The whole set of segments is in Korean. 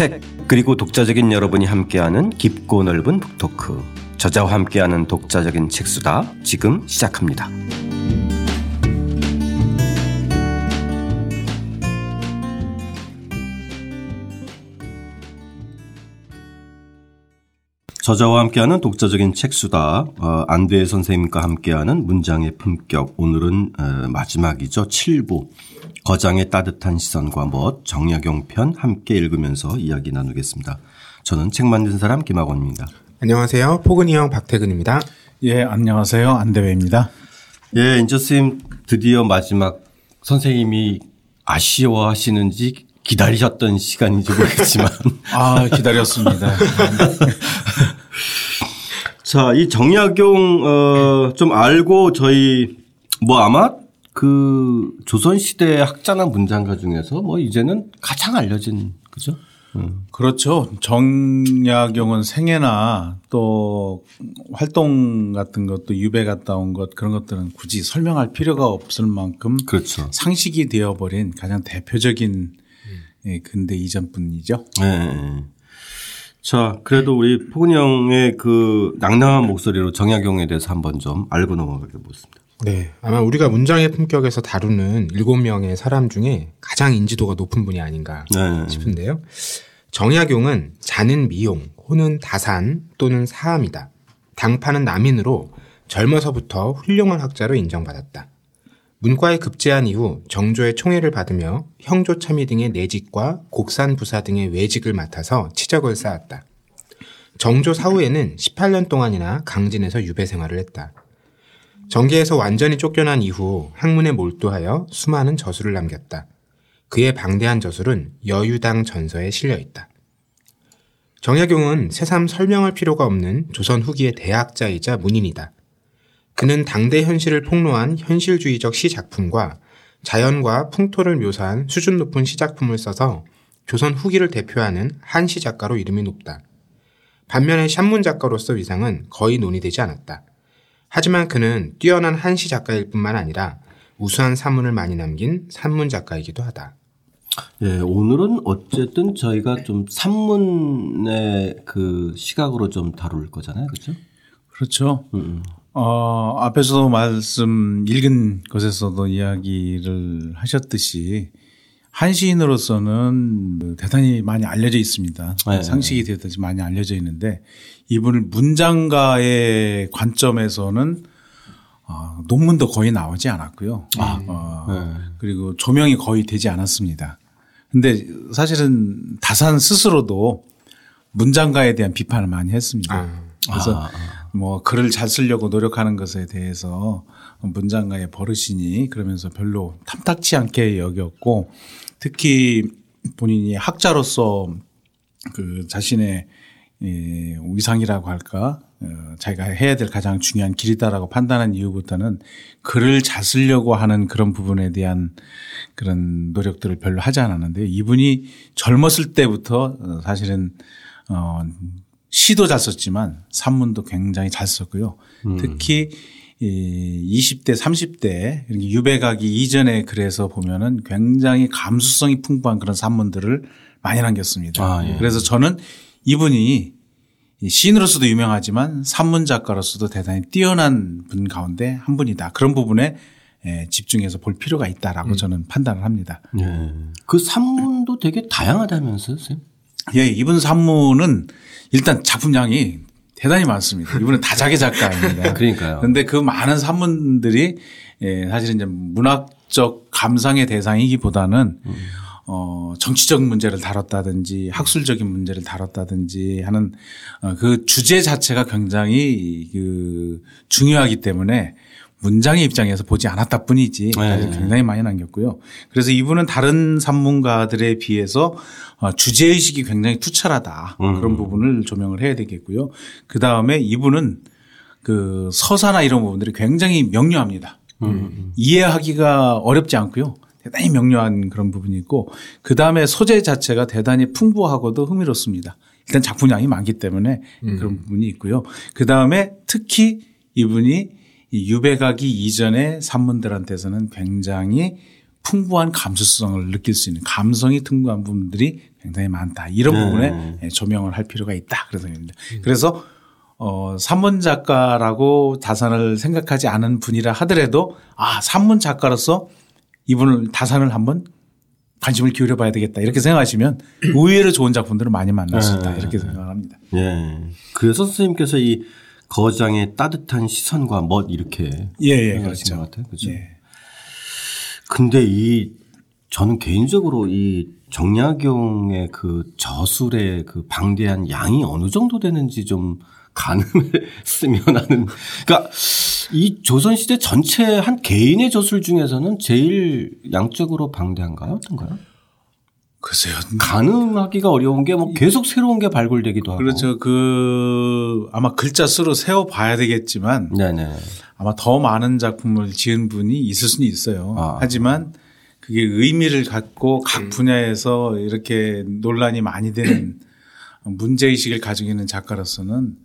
책 그리고 독자적인 여러분이 함께하는 깊고 넓은 북토크. 저자와 함께하는 독자적인 책수다. 지금 시작합니다. 저자와 함께하는 독자적인 책수다. 어, 안대혜 선생님과 함께하는 문장의 품격. 오늘은 어, 마지막이죠. 7부 거장의 따뜻한 시선과 멋 정약용 편 함께 읽으면서 이야기 나누겠습니다. 저는 책 만든 사람 김학원입니다. 안녕하세요 포근이 형 박태근입니다. 예 안녕하세요 안대회입니다. 예 인저 선생님 드디어 마지막 선생님이 아쉬워하시는지 기다리셨던 시간인지 모르겠지만 아 기다렸습니다. 자, 이 정약용 어, 좀 알고 저희 뭐 아마 그 조선 시대 학자나 문장가 중에서 뭐 이제는 가장 알려진 그죠? 음. 그렇죠. 정약용은 생애나 또 활동 같은 것도 유배 갔다 온 것 그런 것들은 굳이 설명할 필요가 없을 만큼 그렇죠. 상식이 되어버린 가장 대표적인 음. 근대 이전뿐이죠. 네. 자, 그래도 우리 포근 형의 그 낭낭한 목소리로 정약용에 대해서 한번 좀 알고 넘어가 보겠습니다. 네. 아마 우리가 문장의 품격에서 다루는 일곱 명의 사람 중에 가장 인지도가 높은 분이 아닌가 네. 싶은데요. 정약용은 자는 미용, 호는 다산 또는 사암이다. 당파는 남인으로 젊어서부터 훌륭한 학자로 인정받았다. 문과에 급제한 이후 정조의 총애를 받으며 형조 참의 등의 내직과 곡산 부사 등의 외직을 맡아서 치적을 쌓았다. 정조 사후에는 18년 동안이나 강진에서 유배 생활을 했다. 정계에서 완전히 쫓겨난 이후 학문에 몰두하여 수많은 저술을 남겼다. 그의 방대한 저술은 여유당 전서에 실려 있다. 정약용은 새삼 설명할 필요가 없는 조선 후기의 대학자이자 문인이다. 그는 당대 현실을 폭로한 현실주의적 시 작품과 자연과 풍토를 묘사한 수준 높은 시작품을 써서 조선 후기를 대표하는 한시 작가로 이름이 높다. 반면에 샷문 작가로서 위상은 거의 논의되지 않았다. 하지만 그는 뛰어난 한시 작가일 뿐만 아니라 우수한 산문을 많이 남긴 산문 작가이기도 하다. 예, 오늘은 어쨌든 저희가 좀 산문의 그 시각으로 좀 다룰 거잖아요. 그렇죠? 그렇죠. 음. 어, 앞에서도 말씀 읽은 것에서도 이야기를 하셨듯이 한 시인으로서는 대단히 많이 알려져 있습니다. 네. 상식이 되듯이 많이 알려져 있는데 이분을 문장가의 관점에서는 어, 논문도 거의 나오지 않았고요. 아, 어, 네. 그리고 조명이 거의 되지 않았습니다. 근데 사실은 다산 스스로도 문장가에 대한 비판을 많이 했습니다. 아. 그래서 아. 아. 뭐 글을 잘 쓰려고 노력하는 것에 대해서 문장가의 버릇이니 그러면서 별로 탐탁치 않게 여겼고 특히 본인이 학자로서 그 자신의 위상이라고 할까 어, 자기가 해야 될 가장 중요한 길이다라고 판단한 이유부터는 글을 잘 쓰려고 하는 그런 부분에 대한 그런 노력들을 별로 하지 않았는데 이분이 젊었을 때부터 어, 사실은 어 시도 잘 썼지만 산문도 굉장히 잘 썼고요. 음. 특히 이 20대, 30대 유배 가기 이전에 그래서 보면은 굉장히 감수성이 풍부한 그런 산문들을 많이 남겼습니다. 아, 예. 그래서 저는 이분이 시인으로서도 유명하지만 산문 작가로서도 대단히 뛰어난 분 가운데 한 분이다. 그런 부분에 집중해서 볼 필요가 있다라고 음. 저는 판단을 합니다. 예. 그 산문도 되게 다양하다면서요, 선생님? 예, 이분 산문은 일단 작품량이 대단히 많습니다. 이분은 다 자기 작가입니다. 그러니까요. 그런데 그 많은 산문들이 예, 사실은 이제 문학적 감상의 대상이기보다는 음. 어, 정치적 문제를 다뤘다든지 학술적인 문제를 다뤘다든지 하는 어, 그 주제 자체가 굉장히 그 중요하기 때문에 문장의 입장에서 보지 않았다 뿐이지 네. 굉장히 많이 남겼고요. 그래서 이분은 다른 산문가들에 비해서 어, 주제 의식이 굉장히 투철하다. 음. 그런 부분을 조명을 해야 되겠고요. 그 다음에 이분은 그 서사나 이런 부분들이 굉장히 명료합니다. 음. 이해하기가 어렵지 않고요. 대단히 명료한 그런 부분이 있고 그 다음에 소재 자체가 대단히 풍부하고도 흥미롭습니다. 일단 작품량이 많기 때문에 음. 그런 부분이 있고요. 그 다음에 특히 이분이 유배 가기 이전에 산문들한테서는 굉장히 풍부한 감수성을 느낄 수 있는 감성이 풍부한 부분들이 굉장히 많다. 이런 네. 부분에 예, 조명을 할 필요가 있다. 그래서 음. 그래서 어, 산문 작가라고 다산을 생각하지 않은 분이라 하더라도 아, 산문 작가로서 이분을 다산을 한번 관심을 기울여 봐야 되겠다. 이렇게 생각하시면 의외로 좋은 작품들을 많이 만날 수 있다. 네. 이렇게 생각합니다. 예. 그래서 선생님께서 이 거장의 따뜻한 시선과 멋 이렇게 예, 예, 그렇죠. 것 같아요. 그렇죠. 예. 근데 이 저는 개인적으로 이 정약용의 그 저술의 그 방대한 양이 어느 정도 되는지 좀 가늠을 쓰면 하는 그러니까 이 조선시대 전체 한 개인의 저술 중에서는 제일 양적으로 방대한가요? 어떤가요? 글쎄요. 가능하기가 어려운 게 뭐 계속 새로운 게 발굴되기도 하고. 그렇죠. 그 아마 글자 수로 세워 봐야 되겠지만 네네. 아마 더 많은 작품을 지은 분이 있을 수는 있어요. 아. 하지만 그게 의미를 갖고 각 음. 분야에서 이렇게 논란이 많이 되는 문제의식을 가지고 있는 작가로서는 어,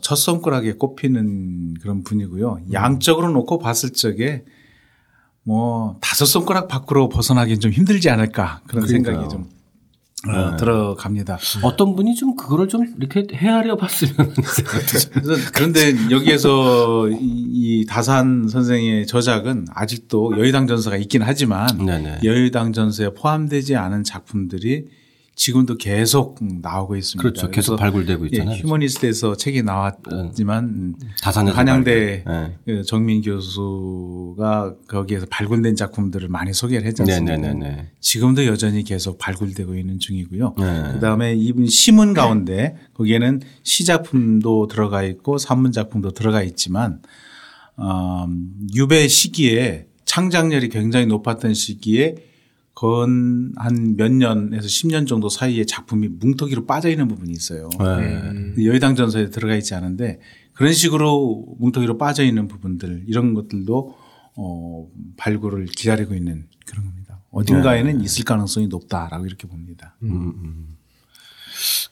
첫 손가락에 꼽히는 그런 분이고요. 음. 양적으로 놓고 봤을 적에 뭐 다섯 손가락 밖으로 벗어나기는 좀 힘들지 않을까 그런 그러니까요. 생각이 좀 어, 네. 들어갑니다. 어떤 분이 좀 그거를 좀 이렇게 헤아려 봤으면 그런데 여기에서 이, 다산 선생의 저작은 아직도 여의당 전서가 있긴 하지만 네네. 여의당 전서에 포함되지 않은 작품들이 지금도 계속 나오고 있습니다. 그렇죠. 계속 발굴되고 있잖아요. 예, 휴머니스트에서 책이 나왔지만 다산에 한양대 네. 그 정민 교수가 거기에서 발굴된 작품들을 많이 소개를 않습니까? 네네네. 지금도 여전히 계속 발굴되고 있는 중이고요. 네. 그다음에 이분 시문 가운데 거기에는 시작품도 들어가 있고 산문 작품도 들어가 있지만 어, 유배 시기에 창작열이 굉장히 높았던 시기에 건 한 몇 년에서 10년 정도 사이에 작품이 뭉터기로 빠져 있는 부분이 있어요. 네. 여의당 전서에 들어가 있지 않은데 그런 식으로 뭉터기로 빠져 있는 부분들 이런 것들도 어, 발굴을 기다리고 있는 그런 겁니다. 어딘가에는 네. 있을 가능성이 높다라고 이렇게 봅니다. 음, 음.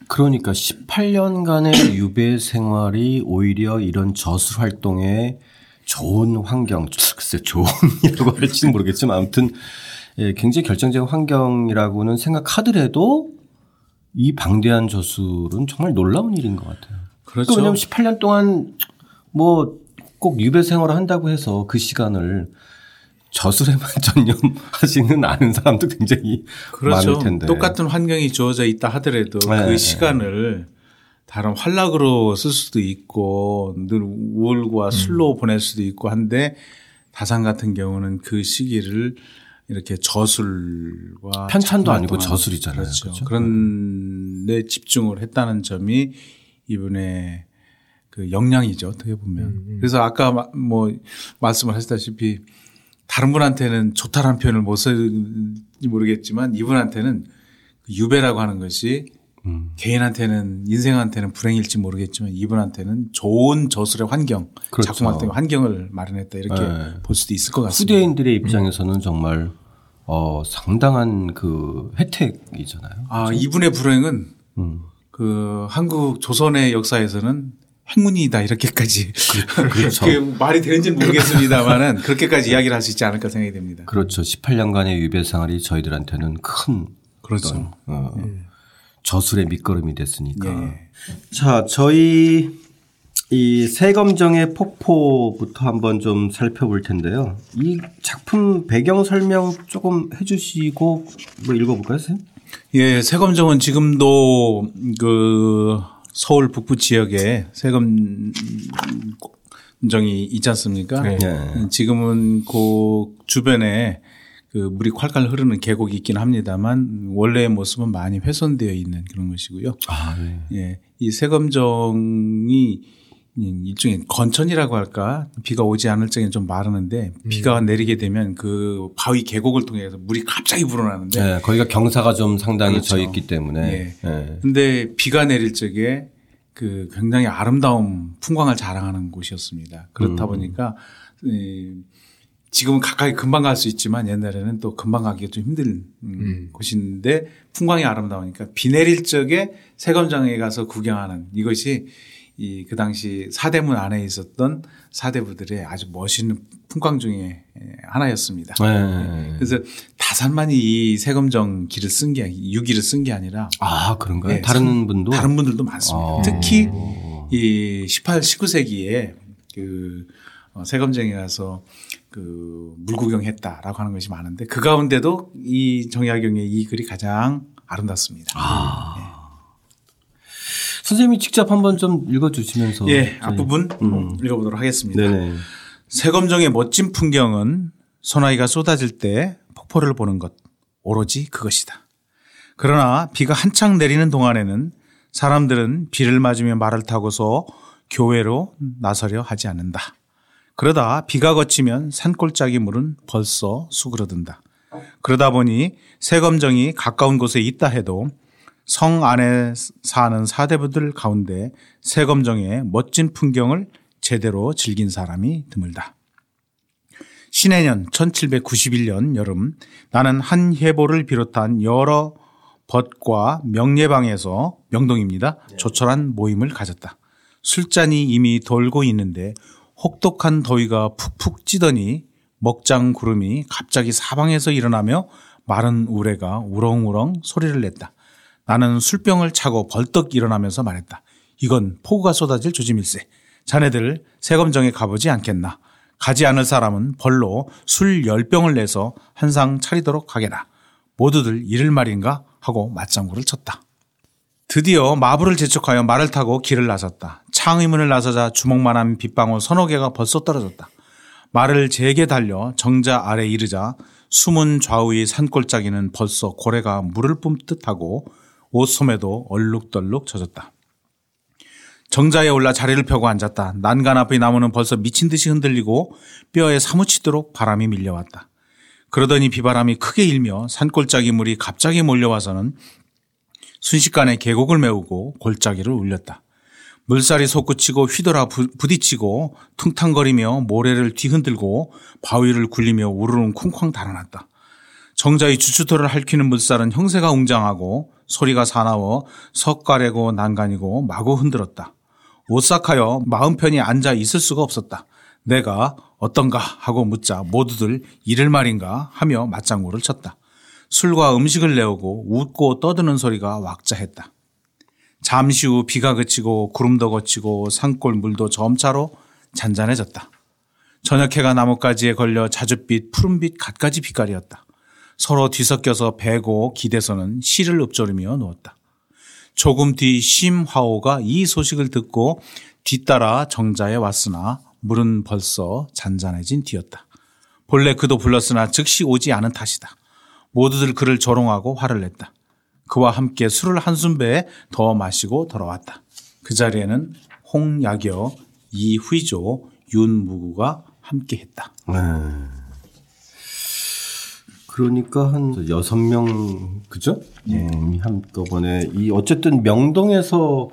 그러니까 18년간의 유배 생활이 오히려 이런 저술 활동에 좋은 환경, 글쎄 좋은이라고 할지는 모르겠지만 아무튼 예, 굉장히 결정적인 환경이라고는 생각하더라도 이 방대한 저술은 정말 놀라운 일인 것 같아요. 그렇죠. 왜냐하면 18년 동안 뭐 꼭 유배 생활을 한다고 해서 그 시간을 저술에만 전념하지는 않은 사람도 굉장히 그렇죠. 많을 텐데. 똑같은 환경이 주어져 있다 하더라도 네. 그 시간을 다른 활락으로 쓸 수도 있고 늘 우울과 술로 음. 보낼 수도 있고 한데 다산 같은 경우는 그 시기를 이렇게 저술과 편찬도 아니고 저술이잖아요. 그렇죠. 그렇죠. 그런 데 집중을 했다는 점이 이분의 그 역량이죠. 어떻게 보면. 음, 음. 그래서 아까 뭐 말씀을 하셨다시피 다른 분한테는 좋다라는 표현을 못 쓸지 모르겠지만 이분한테는 그 유배라고 하는 것이 음. 개인한테는 인생한테는 불행일지 모르겠지만 이분한테는 좋은 저술의 환경, 그렇죠. 작품 활동의 환경을 마련했다 이렇게 네. 볼 수도 있을 것 같습니다. 후대인들의 입장에서는 음. 정말 어 상당한 그 혜택이잖아요. 아 그렇죠? 이분의 불행은 음. 그 한국 조선의 역사에서는 행운이다 이렇게까지 그렇죠. 그 말이 되는지는 모르겠습니다만은 그렇게까지 이야기를 할 수 있지 않을까 생각이 됩니다. 그렇죠. 18년간의 유배 생활이 저희들한테는 큰 그렇죠. 어, 네. 저술의 밑거름이 됐으니까. 네. 자, 저희 이 세검정의 폭포부터 한번 좀 살펴볼 텐데요. 이 작품 배경 설명 조금 해주시고 뭐 읽어볼까요, 선생님? 예, 세검정은 지금도 그 서울 북부 지역에 세검정이 있지 않습니까? 네. 지금은 그 주변에 그 물이 콸콸 흐르는 계곡이 있긴 합니다만 원래의 모습은 많이 훼손되어 있는 그런 것이고요. 아, 네. 예. 이 세검정이 일종의 건천이라고 할까 비가 오지 않을 적에는 좀 마르는데 비가 음. 내리게 되면 그 바위 계곡을 통해서 물이 갑자기 불어나는데 네, 거기가 경사가 좀 상당히 그렇죠. 져 있기 때문에 네. 네. 근데 비가 내릴 적에 그 굉장히 아름다운 풍광을 자랑하는 곳이었습니다. 그렇다 음. 보니까 지금은 가까이 금방 갈 수 있지만 옛날에는 또 금방 가기가 좀 힘든 음. 음. 곳인데 풍광이 아름다우니까 비 내릴 적에 세검장에 가서 구경하는 이것이 이 그 당시 사대문 안에 있었던 사대부들의 아주 멋있는 풍광 중에 하나였습니다. 네. 그래서 다산만이 이 세검정 길을 쓴 게, 유기를 쓴 게 아니라. 아, 그런가요? 네, 다른 분도? 다른 분들도 많습니다. 아. 특히 이 18, 19세기에 그 어, 세검정에 가서 그 물구경했다라고 하는 것이 많은데 그 가운데도 이 정약용의 이 글이 가장 아름답습니다. 아. 네. 선생님이 직접 한번 좀 읽어주시면서. 예, 앞부분 음. 읽어보도록 하겠습니다. 네네. 세검정의 멋진 풍경은 소나기가 쏟아질 때 폭포를 보는 것 오로지 그것이다. 그러나 비가 한창 내리는 동안에는 사람들은 비를 맞으며 말을 타고서 교회로 나서려 하지 않는다. 그러다 비가 거치면 산골짜기 물은 벌써 수그러든다. 그러다 보니 세검정이 가까운 곳에 있다 해도 성 안에 사는 사대부들 가운데 세검정의 멋진 풍경을 제대로 즐긴 사람이 드물다. 신해년 1791년 여름 나는 한 해보를 비롯한 여러 벗과 명예방에서 명동입니다. 조촐한 모임을 가졌다. 술잔이 이미 돌고 있는데 혹독한 더위가 푹푹 찌더니 먹장 구름이 갑자기 사방에서 일어나며 마른 우레가 우렁우렁 소리를 냈다. 나는 술병을 차고 벌떡 일어나면서 말했다. 이건 폭우가 쏟아질 조짐일세. 자네들 세검정에 가보지 않겠나. 가지 않을 사람은 벌로 술 열병을 내서 한 상 차리도록 하게나. 모두들 이를 말인가 하고 맞장구를 쳤다. 드디어 마부를 재촉하여 말을 타고 길을 나섰다. 창의 문을 나서자 주먹만한 빗방울 서너 개가 벌써 떨어졌다. 말을 제게 달려 정자 아래 이르자 숨은 좌우의 산골짜기는 벌써 고래가 물을 뿜듯 하고 옷 소매도 얼룩덜룩 젖었다. 정자에 올라 자리를 펴고 앉았다. 난간 앞의 나무는 벌써 미친 듯이 흔들리고 뼈에 사무치도록 바람이 밀려왔다. 그러더니 비바람이 크게 일며 산골짜기 물이 갑자기 몰려와서는 순식간에 계곡을 메우고 골짜기를 울렸다. 물살이 솟구치고 휘돌아 부딪히고 퉁탕거리며 모래를 뒤흔들고 바위를 굴리며 우르릉 쿵쾅 달아났다. 정자의 주추토를 핥히는 물살은 형세가 웅장하고 소리가 사나워 석가래고 난간이고 마구 흔들었다. 오싹하여 마음 편히 앉아 있을 수가 없었다. 내가 어떤가 하고 묻자 모두들 이를 말인가 하며 맞장구를 쳤다. 술과 음식을 내오고 웃고 떠드는 소리가 왁자했다. 잠시 후 비가 그치고 구름도 거치고 산골 물도 점차로 잔잔해졌다. 저녁해가 나뭇가지에 걸려 자줏빛, 푸른빛 갖가지 빛깔이었다. 서로 뒤섞여서 배고 기대서는 시를 읊조리며 누웠다. 조금 뒤 심화호가 이 소식을 듣고 뒤따라 정자에 왔으나 물은 벌써 잔잔해진 뒤였다. 본래 그도 불렀으나 즉시 오지 않은 탓이다. 모두들 그를 조롱하고 화를 냈다. 그와 함께 술을 한숨 배에 더 마시고 돌아왔다. 그 자리에는 홍약여, 이휘조, 윤무구가 함께했다. 네. 그러니까 한 여섯 명 그죠? 예. 음, 한꺼번에 이 어쨌든 명동에서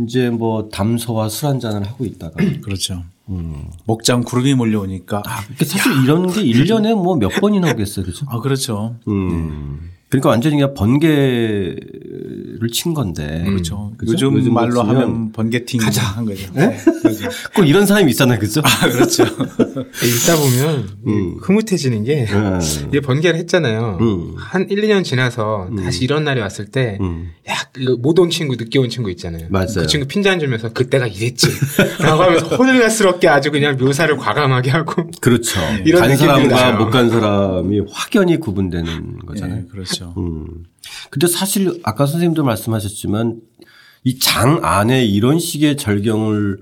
이제 뭐 담소와 술 한잔을 하고 있다가 그렇죠. 음. 목장 구름이 몰려오니까 아, 그러니까 사실 야. 이런 게 1년에 뭐 몇 번이나 오겠어요. 그죠? 아, 그렇죠. 음. 네. 그러니까 완전히 그냥 번개를 친 건데. 그렇죠. 그렇죠? 요즘, 요즘 말로 하면 번개팅 가자. 한 거죠. 네? 그렇죠. 꼭 이런 사람이 있잖아요. 그죠? 아, 그렇죠. 읽다 보면 음. 흐뭇해지는 게 음. 이게 번개를 했잖아요. 음. 한 1, 2년 지나서 음. 다시 이런 날이 왔을 때 음. 야, 못 온 친구, 늦게 온 친구 있잖아요. 맞아요. 그 친구 핀잔 주면서 그때가 이랬지. 라고 하면서 호들갑스럽게 아주 그냥 묘사를 과감하게 하고. 그렇죠. 이런 간 사람과 못 간 사람이 확연히 구분되는 거잖아요. 네, 그렇죠. 그렇죠. 음. 근데 사실 아까 선생님도 말씀하셨지만 이 장 안에 이런 식의 절경을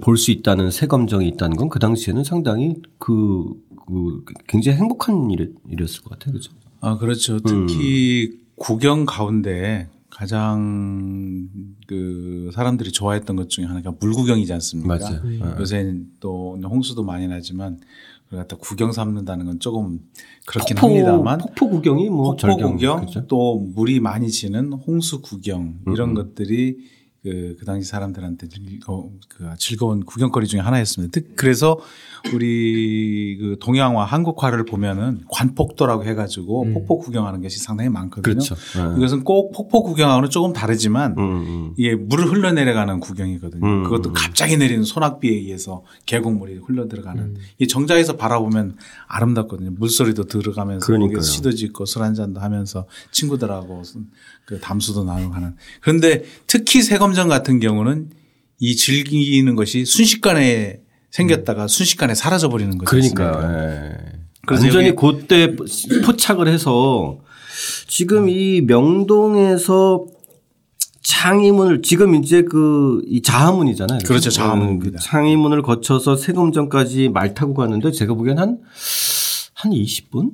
볼 수 있다는 세검정이 있다는 건 그 당시에는 상당히 그, 그 굉장히 행복한 일, 이었을것 같아요. 그죠? 아, 그렇죠. 특히 음. 구경 가운데 가장 그 사람들이 좋아했던 것 중에 하나가 물구경이지 않습니까? 맞아요. 요새 또 홍수도 많이 나지만 갖다 구경 삼는다는 건 조금 그렇긴 폭포, 합니다만 폭포 구경이 뭐 폭포 절경, 구경 그렇죠? 또 물이 많이 지는 홍수 구경 이런 음. 것들이 그, 그 당시 사람들한테 즐거, 그 즐거운 구경거리 중에 하나였습니다. 그래서 우리 그 동양화 한국화를 보면은 관폭도라고 해가지고 음. 폭포 구경하는 것이 상당히 많거든요. 그렇죠. 네. 이것은 꼭 폭포 구경하고는 조금 다르지만 음, 음. 이게 물을 흘러내려가는 구경이거든요. 음, 그것도 음. 갑자기 내리는 소낙비에 의해서 계곡물이 흘러 들어가는 음. 이 정자에서 바라보면 아름답거든요. 물소리도 들어가면서 거기서 시도 짓고 술 한잔도 하면서 친구들하고 그 담수도 나누고 하는. 그런데 특히 세검 정 같은 경우는 이 즐기는 것이 순식간에 생겼다가 순식간에 사라져 버리는 거죠. 그러니까 예. 완전히 그때 포착을 해서 지금 이 명동에서 창의문을 지금 이제 그 이 자하문이잖아요. 그렇죠. 자하문. 그 창의문을 거쳐서 세검정까지 말 타고 가는데 제가 보기엔 한, 한 20분?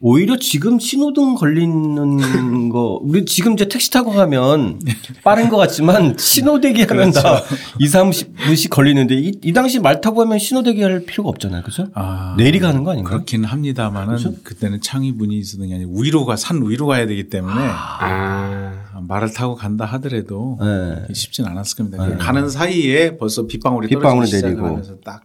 오히려 지금 신호등 걸리는 거 우리 지금 이제 택시 타고 가면 빠른 것 같지만 신호 대기 하면 그렇죠. 다 2, 30분씩 걸리는데 이, 이, 당시 말 타고 가면 신호 대기 할 필요가 없잖아요. 그죠? 아, 내리 가는 거 아닌가요? 그렇긴 합니다만은 그렇죠? 그때는 창의문이 있었던 게 아니고 위로 가 산 위로 가야 되기 때문에 아. 말을 타고 간다 하더라도 네. 쉽진 않았을 겁니다. 네. 가는 사이에 벌써 빗방울이 빗방울이 내리고 딱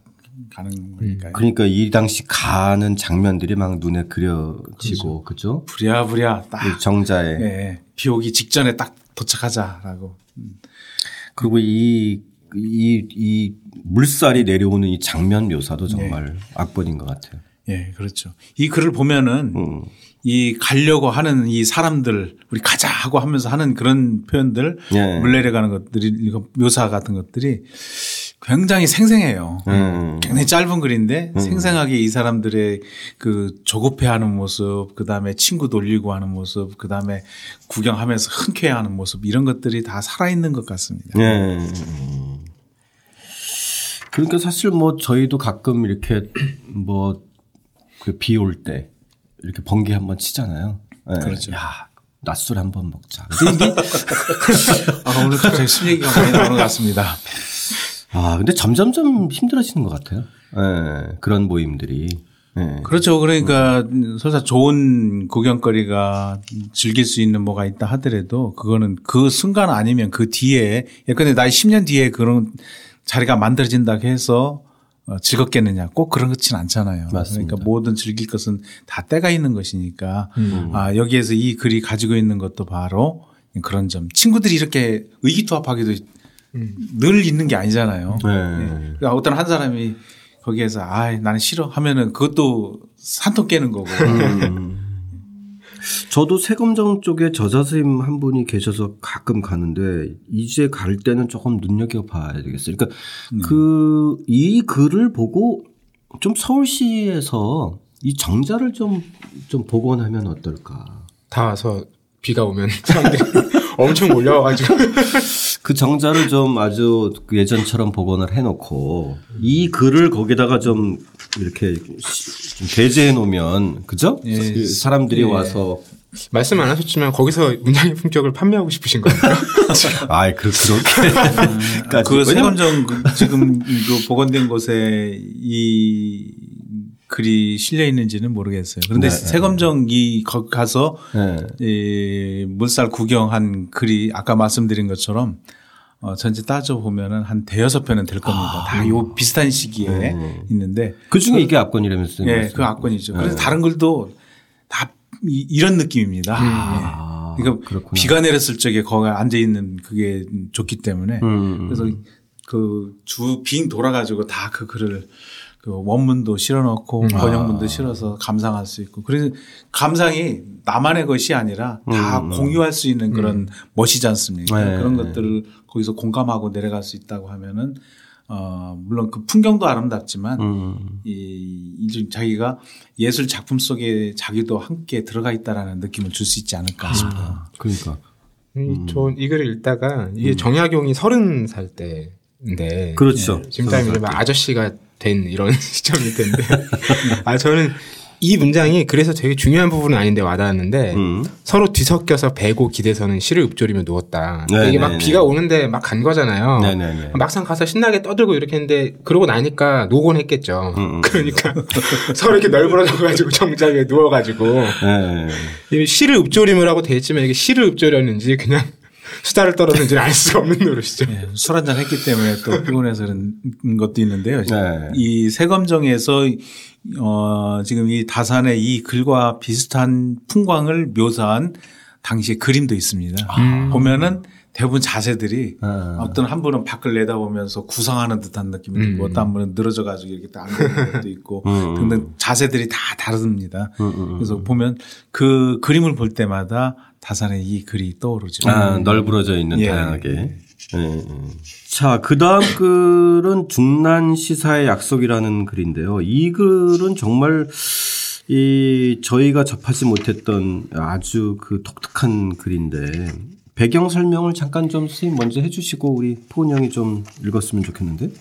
가는 음. 거니까. 그러니까 이 당시 가는 장면들이 막 눈에 그려지고 그죠? 부랴부랴 딱 정자에 네. 비 오기 직전에 딱 도착하자라고. 음. 그리고 이 이, 이 물살이 내려오는 이 장면 묘사도 정말 네. 악본인 것 같아요. 예, 네, 그렇죠. 이 글을 보면은 음. 이 가려고 하는 이 사람들 우리 가자 하고 하면서 하는 그런 표현들 네. 물 내려가는 것들이 묘사 같은 것들이 굉장히 생생해요. 음. 굉장히 짧은 글인데 음. 생생하게 이 사람들의 그 조급해하는 모습, 그 다음에 친구 돌리고 하는 모습, 그 다음에 구경하면서 흔쾌해하는 모습 이런 것들이 다 살아있는 것 같습니다. 네. 그러니까 사실 뭐 저희도 가끔 이렇게 뭐 그 비 올 때 이렇게 번개 한번 치잖아요. 네. 그렇죠. 야, 낮술 한번 먹자. 아, 오늘 갑자기 술 얘기가 많이 나오는 것 같습니다. 아, 근데 점점점 힘들어지는 것 같아요. 네, 그런 모임들이. 네. 그렇죠. 그러니까 설사 좋은 구경거리가 즐길 수 있는 뭐가 있다 하더라도 그거는 그 순간 아니면 그 뒤에 예컨대 나이 10년 뒤에 그런 자리가 만들어진다 해서 어, 즐겁겠느냐 꼭 그런 것진 않잖아요. 맞습니다. 그러니까 모든 즐길 것은 다 때가 있는 것이니까 음. 아, 여기에서 이 글이 가지고 있는 것도 바로 그런 점. 친구들이 이렇게 의기투합하기도 늘 있는 게 아니잖아요. 네. 네. 그러니까 어떤 한 사람이 거기에서 아 나는 싫어 하면은 그것도 산통 깨는 거고. 음. 저도 세검정 쪽에 저자 선생님 한 분이 계셔서 가끔 가는데 이제 갈 때는 조금 눈여겨 봐야 되겠어요. 그러니까 네. 그이 글을 보고 좀 서울시에서 이 정자를 좀좀 복원하면 어떨까? 다 와서 비가 오면 사람들이 엄청 몰려와가지고 그 정자를 좀 아주 그 예전처럼 복원을 해놓고 이 글을 거기다가 좀 이렇게 좀 게재해 놓으면 그죠? 예. 그 사람들이 예. 와서 말씀 안 하셨지만 거기서 문장의 품격을 판매하고 싶으신 거예요? 아, 그 그렇게. 그 세검정 그 지금 그 복원된 곳에 이 글이 실려 있는지는 모르겠어요. 그런데 네. 세검정이 가서 네. 이 물살 구경한 글이 아까 말씀드린 것처럼 어, 전체 따져 보면은 한 대여섯 편은 될 겁니다. 아, 다요 비슷한 시기에 음. 있는데 그 중에 이게 압권이라면서요? 네, 그 압권이죠. 그래서 네. 다른 글도 다 이, 런 느낌입니다. 아, 네. 그러니까 그렇구나. 비가 내렸을 적에 거기 앉아 있는 그게 좋기 때문에 음. 그래서 그 주 빙 돌아가지고 다 그 글을 그 원문도 실어놓고 음. 번역문도 아. 실어서 감상할 수 있고 그래서 감상이 나만의 것이 아니라 다 음. 공유할 수 있는 그런 음. 멋이지 않습니까? 네. 그런 것들을 거기서 공감하고 내려갈 수 있다고 하면은 어 물론 그 풍경도 아름답지만 음. 이, 이 자기가 예술 작품 속에 자기도 함께 들어가 있다라는 느낌을 줄 수 있지 않을까 아. 싶어요. 그러니까. 음. 저이 글을 읽다가 이게 음. 정약용이 서른 살 때인데 그렇죠. 네. 지금 아저씨가 된 이런 시점일 텐데. 아, 저는 이 문장이 그래서 되게 중요한 부분은 아닌데 와닿았는데 음. 서로 뒤섞여서 배고 기대서는 실을 읊조리며 누웠다. 네네네. 이게 막 네, 비가 네. 오는데 막 간 거잖아요. 네네네. 네, 막상 가서 신나게 떠들고 이렇게 했는데 그러고 나니까 노곤 했겠죠. 음, 음. 그러니까 서로 이렇게 널브러져가지고 정자에 누워가지고 실을 읊조림을 하고 돼 있지만 이게 실을 읊조렸는지 그냥 수다를 떨었는지는 알 수가 없는 노릇이죠. 네, 술 한잔 했기 때문에 또 피곤해서 그런 것도 있는데요. 네. 이 세검정에서 어, 지금 이 다산의 이 글과 비슷한 풍광을 묘사한 당시의 그림도 있습니다. 아. 보면은 대부분 자세들이 아. 어떤 한 분은 밖을 내다보면서 구상하는 듯한 느낌이 들고 음. 어떤 분은 늘어져 가지고 이렇게 딱 앉는 것도 있고 음. 등등 자세들이 다 다릅니다. 음, 음, 음. 그래서 보면 그 그림을 볼 때마다 다산의 이 글이 떠오르죠. 아, 널브러져 있는 예. 다양하게. 예. 예. 자, 그 다음 글은 중난 시사의 약속이라는 글인데요. 이 글은 정말 이 저희가 접하지 못했던 아주 그 독특한 글인데 배경 설명을 잠깐 좀 선생님 먼저 해주시고 우리 포은 형이 좀 읽었으면 좋겠는데.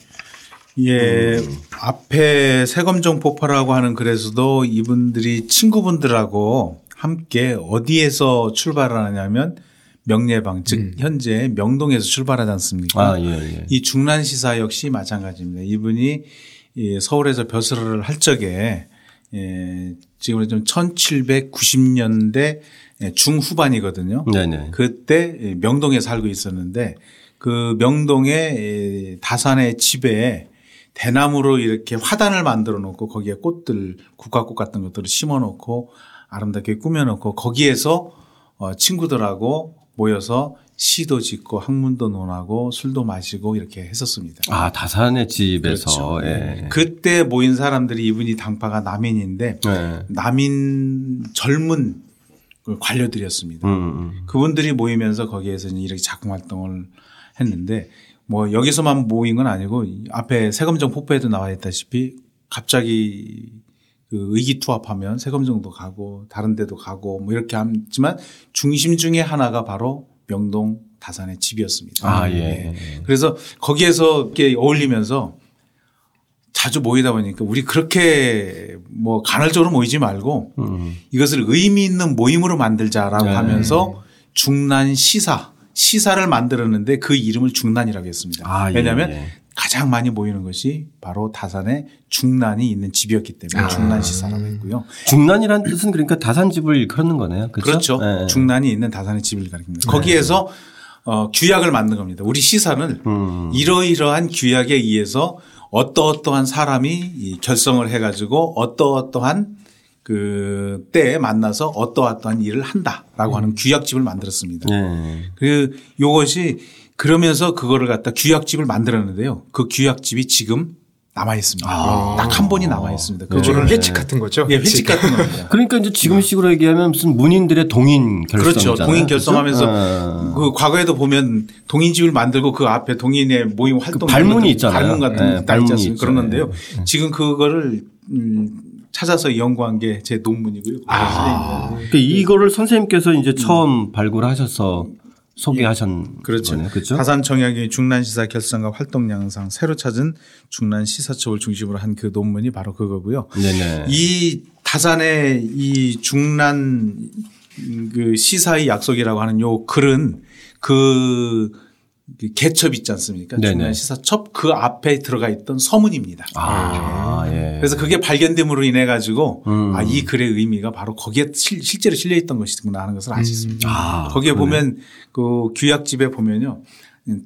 예, 음. 앞에 세검정 폭파라고 하는 글에서도 이분들이 친구분들하고 함께 어디에서 출발을 하냐면 명례방 즉 음. 현재 명동에서 출발하지 않습니까? 아, 예, 예. 이 중란 시사 역시 마찬가지입니다. 이분이 서울에서 벼슬을 할 적에 예, 지금은 좀 1790년대 중후반이거든요. 네네. 그때 명동에 살고 있었는데 그 명동의 다산의 집에 대나무로 이렇게 화단을 만들어 놓고 거기에 꽃들 국화꽃 같은 것들을 심어 놓고 아름답게 꾸며 놓고 거기에서 어 친구들하고 모여서 시도 짓고 학문도 논하고 술도 마시고 이렇게 했었습니다. 아 다산의 집에서 그렇죠. 예. 그때 모인 사람들이 이분이 당파가 남인인데 예. 남인 젊은 관료들이었습니다. 음, 음, 음. 그분들이 모이면서 거기에서 이렇게 작품 활동을 했는데 뭐 여기서만 모인 건 아니고 앞에 세검정 폭포에도 나와 있다시피 갑자기 그 의기투합하면 세검정도 가고 다른 데도 가고 뭐 이렇게 하지만 중심 중에 하나가 바로 명동 다산의 집이었습니다. 아, 예. 네. 그래서 거기에서 이렇게 어울리면서 자주 모이다 보니까 우리 그렇게 뭐 간헐적으로 모이지 말고 음. 이것을 의미 있는 모임으로 만들자라고 네. 하면서 중난 시사 시사를 만들었는데 그 이름을 중난이라고 했습니다. 아, 예, 왜냐하면 예. 가장 많이 모이는 것이 바로 다산에 중난이 있는 집이었기 때문에 아. 중난 시사라고 했고요. 중난이란 뜻은 그러니까 다산집을 일컫는 거네요. 그렇죠. 그렇죠. 네. 중난이 있는 다산의 집을 가리킵니다. 네. 거기에서 어, 규약을 만든 겁니다. 우리 시사는 음. 이러이러한 규약에 의해서 어떠어떠한 사람이 결성을 해가지고 어떠어떠한 그 때에 만나서 어떠어떠한 일을 한다라고 음. 하는 규약집을 만들었습니다. 네. 그 요것이 그러면서 그거를 갖다 규약집을 만들었는데요. 그 규약집이 지금 남아 있습니다. 아. 딱한 번이 남아 있습니다. 그거를 네. 회칙 같은 거죠. 예, 회칙 같은 겁니다. 그러니까 이제 지금 식으로 얘기하면 무슨 문인들의 동인 결성 그렇죠. 동인 결성하면서 아. 그 과거에도 보면 동인집을 만들고 그 앞에 동인의 모임 그 활동 그 발문이 있잖아요. 발문 같은 네, 발문이 있 그러는데요. 네. 지금 그거를 음 찾아서 연구한 게 제 논문이고요. 아. 그러니까 이거를 선생님께서 이제 처음 발굴하셔서 소개하신 예. 그렇죠. 거네요. 그렇죠. 다산 청약의 중난 시사 결성과 활동 양상 새로 찾은 중난 시사첩을 중심으로 한 그 논문이 바로 그거고요. 네네. 이 다산의 이 중난 그 시사의 약속이라고 하는 요 글은 그 개첩 있지 않습니까? 중간 시사첩 그 앞에 들어가 있던 서문입니다. 아, 예. 그래서 그게 발견됨으로 인해 가지고 음. 아, 이 글의 의미가 바로 거기에 실, 제로 실려 있던 것이구나 하는 것을 알 수 있습니다. 음. 아, 거기에 그러네. 보면 그 규약집에 보면요.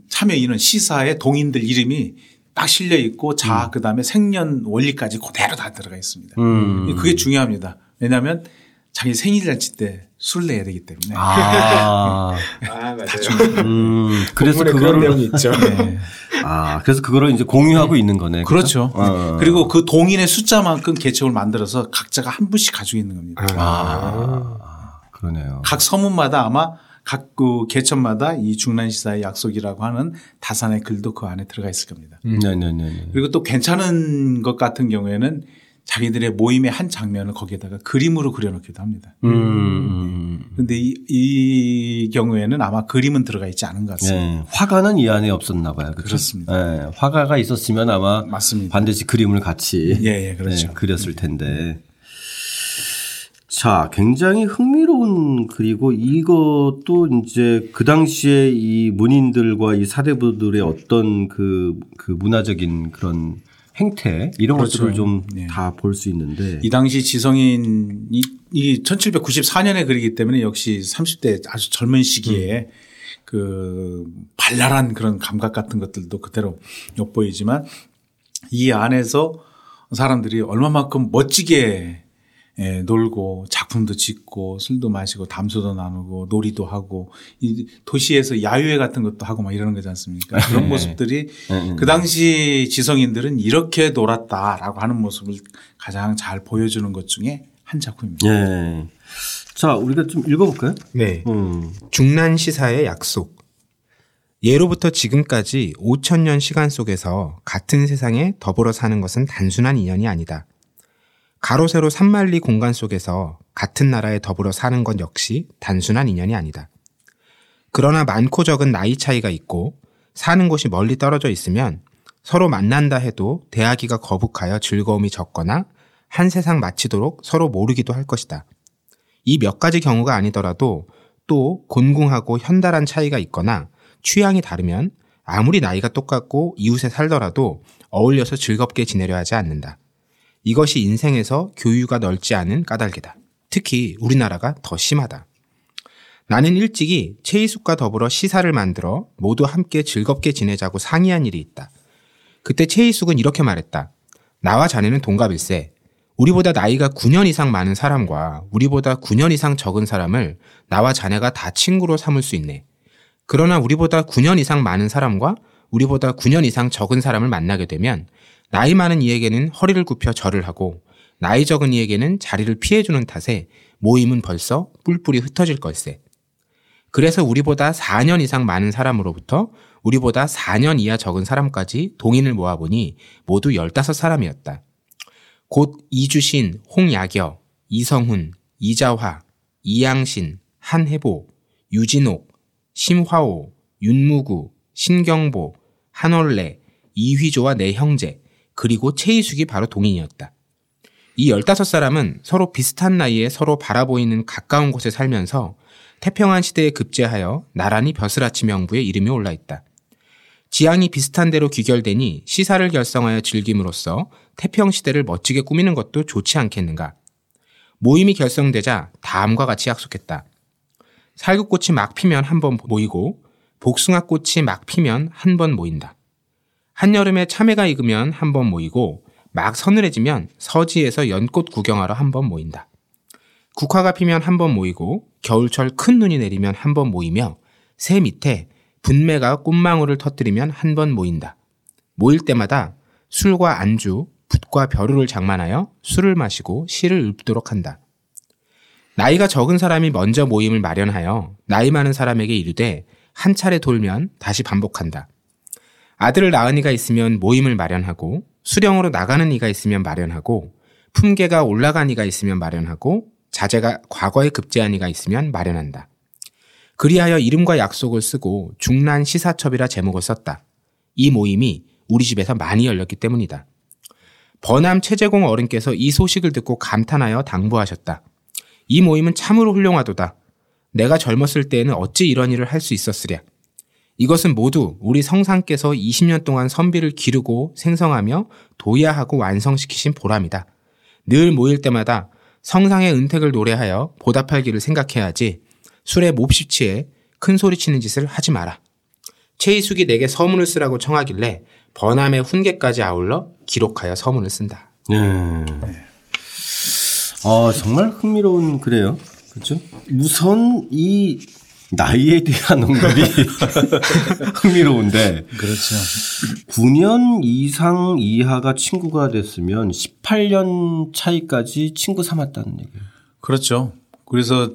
참여 인원 시사의 동인들 이름이 딱 실려 있고 자, 음. 그 다음에 생년 원리까지 그대로 다 들어가 있습니다. 음. 그게 중요합니다. 왜냐하면 자기 생일 잔치 때 술 내야 되기 때문에. 아, 아 맞아요. 음, 그래서 내용이 있죠. 네. 아, 그래서 그거를 이제 공유하고 있는 거네. 그렇죠. 그렇죠? 어. 그리고 그 동인의 숫자만큼 개척을 만들어서 각자가 한 분씩 가지고 있는 겁니다. 아, 아 그러네요. 각 서문마다 아마 각그 개천마다 이 중난시사의 약속이라고 하는 다산의 글도 그 안에 들어가 있을 겁니다. 음. 네 네네. 네, 네. 그리고 또 괜찮은 것 같은 경우에는 자기들의 모임의 한 장면을 거기에다가 그림으로 그려놓기도 합니다. 음. 그런데 이, 이 경우에는 아마 그림은 들어가 있지 않은 것 같습니다. 네. 화가는 이 안에 없었나 봐요. 그렇죠? 그렇습니다 네. 화가가 있었으면 아마 맞습니다. 반드시 그림을 같이 예, 예, 그렇죠. 네, 그렸을 텐데. 자, 굉장히 흥미로운 그리고 이것도 이제 그 당시에 이 문인들과 이 사대부들의 어떤 그, 그 문화적인 그런 행태 이런 그렇죠. 것들을 좀 다 볼수 네. 있는데 이 당시 지성인 이, 이 1794년에 그리기 때문에 역시 30대 아주 젊은 시기에 음. 그 발랄한 그런 감각 같은 것들도 그대로 엿보이지만 이 안에서 사람들이 얼마만큼 멋지게 예, 놀고 작품도 짓고 술도 마시고 담소도 나누고 놀이도 하고 이 도시에서 야유회 같은 것도 하고 막 이러는 거지 않습니까? 그런 네. 모습들이 네, 네. 그 당시 지성인들은 이렇게 놀았다라고 하는 모습을 가장 잘 보여주는 것 중에 한 작품입니다. 네. 자, 우리가 좀 읽어볼까요? 네. 음. 중난 시사의 약속. 예로부터 지금까지 5천년 시간 속에서 같은 세상에 더불어 사는 것은 단순한 인연이 아니다. 가로 세로 산만리 공간 속에서 같은 나라에 더불어 사는 것 역시 단순한 인연이 아니다. 그러나 많고 적은 나이 차이가 있고 사는 곳이 멀리 떨어져 있으면 서로 만난다 해도 대하기가 거북하여 즐거움이 적거나 한 세상 마치도록 서로 모르기도 할 것이다. 이 몇 가지 경우가 아니더라도 또 곤궁하고 현달한 차이가 있거나 취향이 다르면 아무리 나이가 똑같고 이웃에 살더라도 어울려서 즐겁게 지내려 하지 않는다. 이것이 인생에서 교유가 넓지 않은 까닭이다. 특히 우리나라가 더 심하다. 나는 일찍이 최희숙과 더불어 시사를 만들어 모두 함께 즐겁게 지내자고 상의한 일이 있다. 그때 최희숙은 이렇게 말했다. 나와 자네는 동갑일세. 우리보다 나이가 9년 이상 많은 사람과 우리보다 9년 이상 적은 사람을 나와 자네가 다 친구로 삼을 수 있네. 그러나 우리보다 9년 이상 많은 사람과 우리보다 9년 이상 적은 사람을 만나게 되면 나이 많은 이에게는 허리를 굽혀 절을 하고 나이 적은 이에게는 자리를 피해주는 탓에 모임은 벌써 뿔뿔이 흩어질 걸세. 그래서 우리보다 4년 이상 많은 사람으로부터 우리보다 4년 이하 적은 사람까지 동인을 모아보니 모두 15사람이었다. 곧 이주신, 홍야겨, 이성훈, 이자화, 이양신, 한해보, 유진옥, 심화오, 윤무구, 신경보, 한올레, 이휘조와 내 형제, 그리고 최희숙이 바로 동인이었다. 이 15사람은 서로 비슷한 나이에 서로 바라보이는 가까운 곳에 살면서 태평한 시대에 급제하여 나란히 벼슬아치 명부에 이름이 올라 있다. 지향이 비슷한 대로 귀결되니 시사를 결성하여 즐김으로써 태평 시대를 멋지게 꾸미는 것도 좋지 않겠는가. 모임이 결성되자 다음과 같이 약속했다. 살구꽃이 막 피면 한 번 모이고 복숭아꽃이 막 피면 한 번 모인다. 한여름에 참외가 익으면 한 번 모이고 막 서늘해지면 서지에서 연꽃 구경하러 한 번 모인다. 국화가 피면 한 번 모이고 겨울철 큰 눈이 내리면 한 번 모이며 새 밑에 분매가 꽃망울을 터뜨리면 한 번 모인다. 모일 때마다 술과 안주, 붓과 벼루를 장만하여 술을 마시고 시를 읊도록 한다. 나이가 적은 사람이 먼저 모임을 마련하여 나이 많은 사람에게 이르되 한 차례 돌면 다시 반복한다. 아들을 낳은 이가 있으면 모임을 마련하고 수령으로 나가는 이가 있으면 마련하고 품계가 올라간 이가 있으면 마련하고 자제가 과거에 급제한 이가 있으면 마련한다. 그리하여 이름과 약속을 쓰고 중란 시사첩이라 제목을 썼다. 이 모임이 우리 집에서 많이 열렸기 때문이다. 번암 최재공 어른께서 이 소식을 듣고 감탄하여 당부하셨다. 이 모임은 참으로 훌륭하도다. 내가 젊었을 때에는 어찌 이런 일을 할 수 있었으랴. 이것은 모두 우리 성상께서 20년 동안 선비를 기르고 생성하며 도야하고 완성시키신 보람이다. 늘 모일 때마다 성상의 은택을 노래하여 보답할 길을 생각해야지 술에 몹시 취해 큰 소리 치는 짓을 하지 마라. 최희숙이 내게 서문을 쓰라고 청하길래 번암의 훈계까지 아울러 기록하여 서문을 쓴다. 네. 아, 정말 흥미로운 글이에요. 그렇죠? 우선 이 나이에 대한 언급이 흥미로운데. 그렇죠. 9년 이상 이하가 친구가 됐으면 18년 차이까지 친구 삼았다는 얘기예요. 그렇죠. 그래서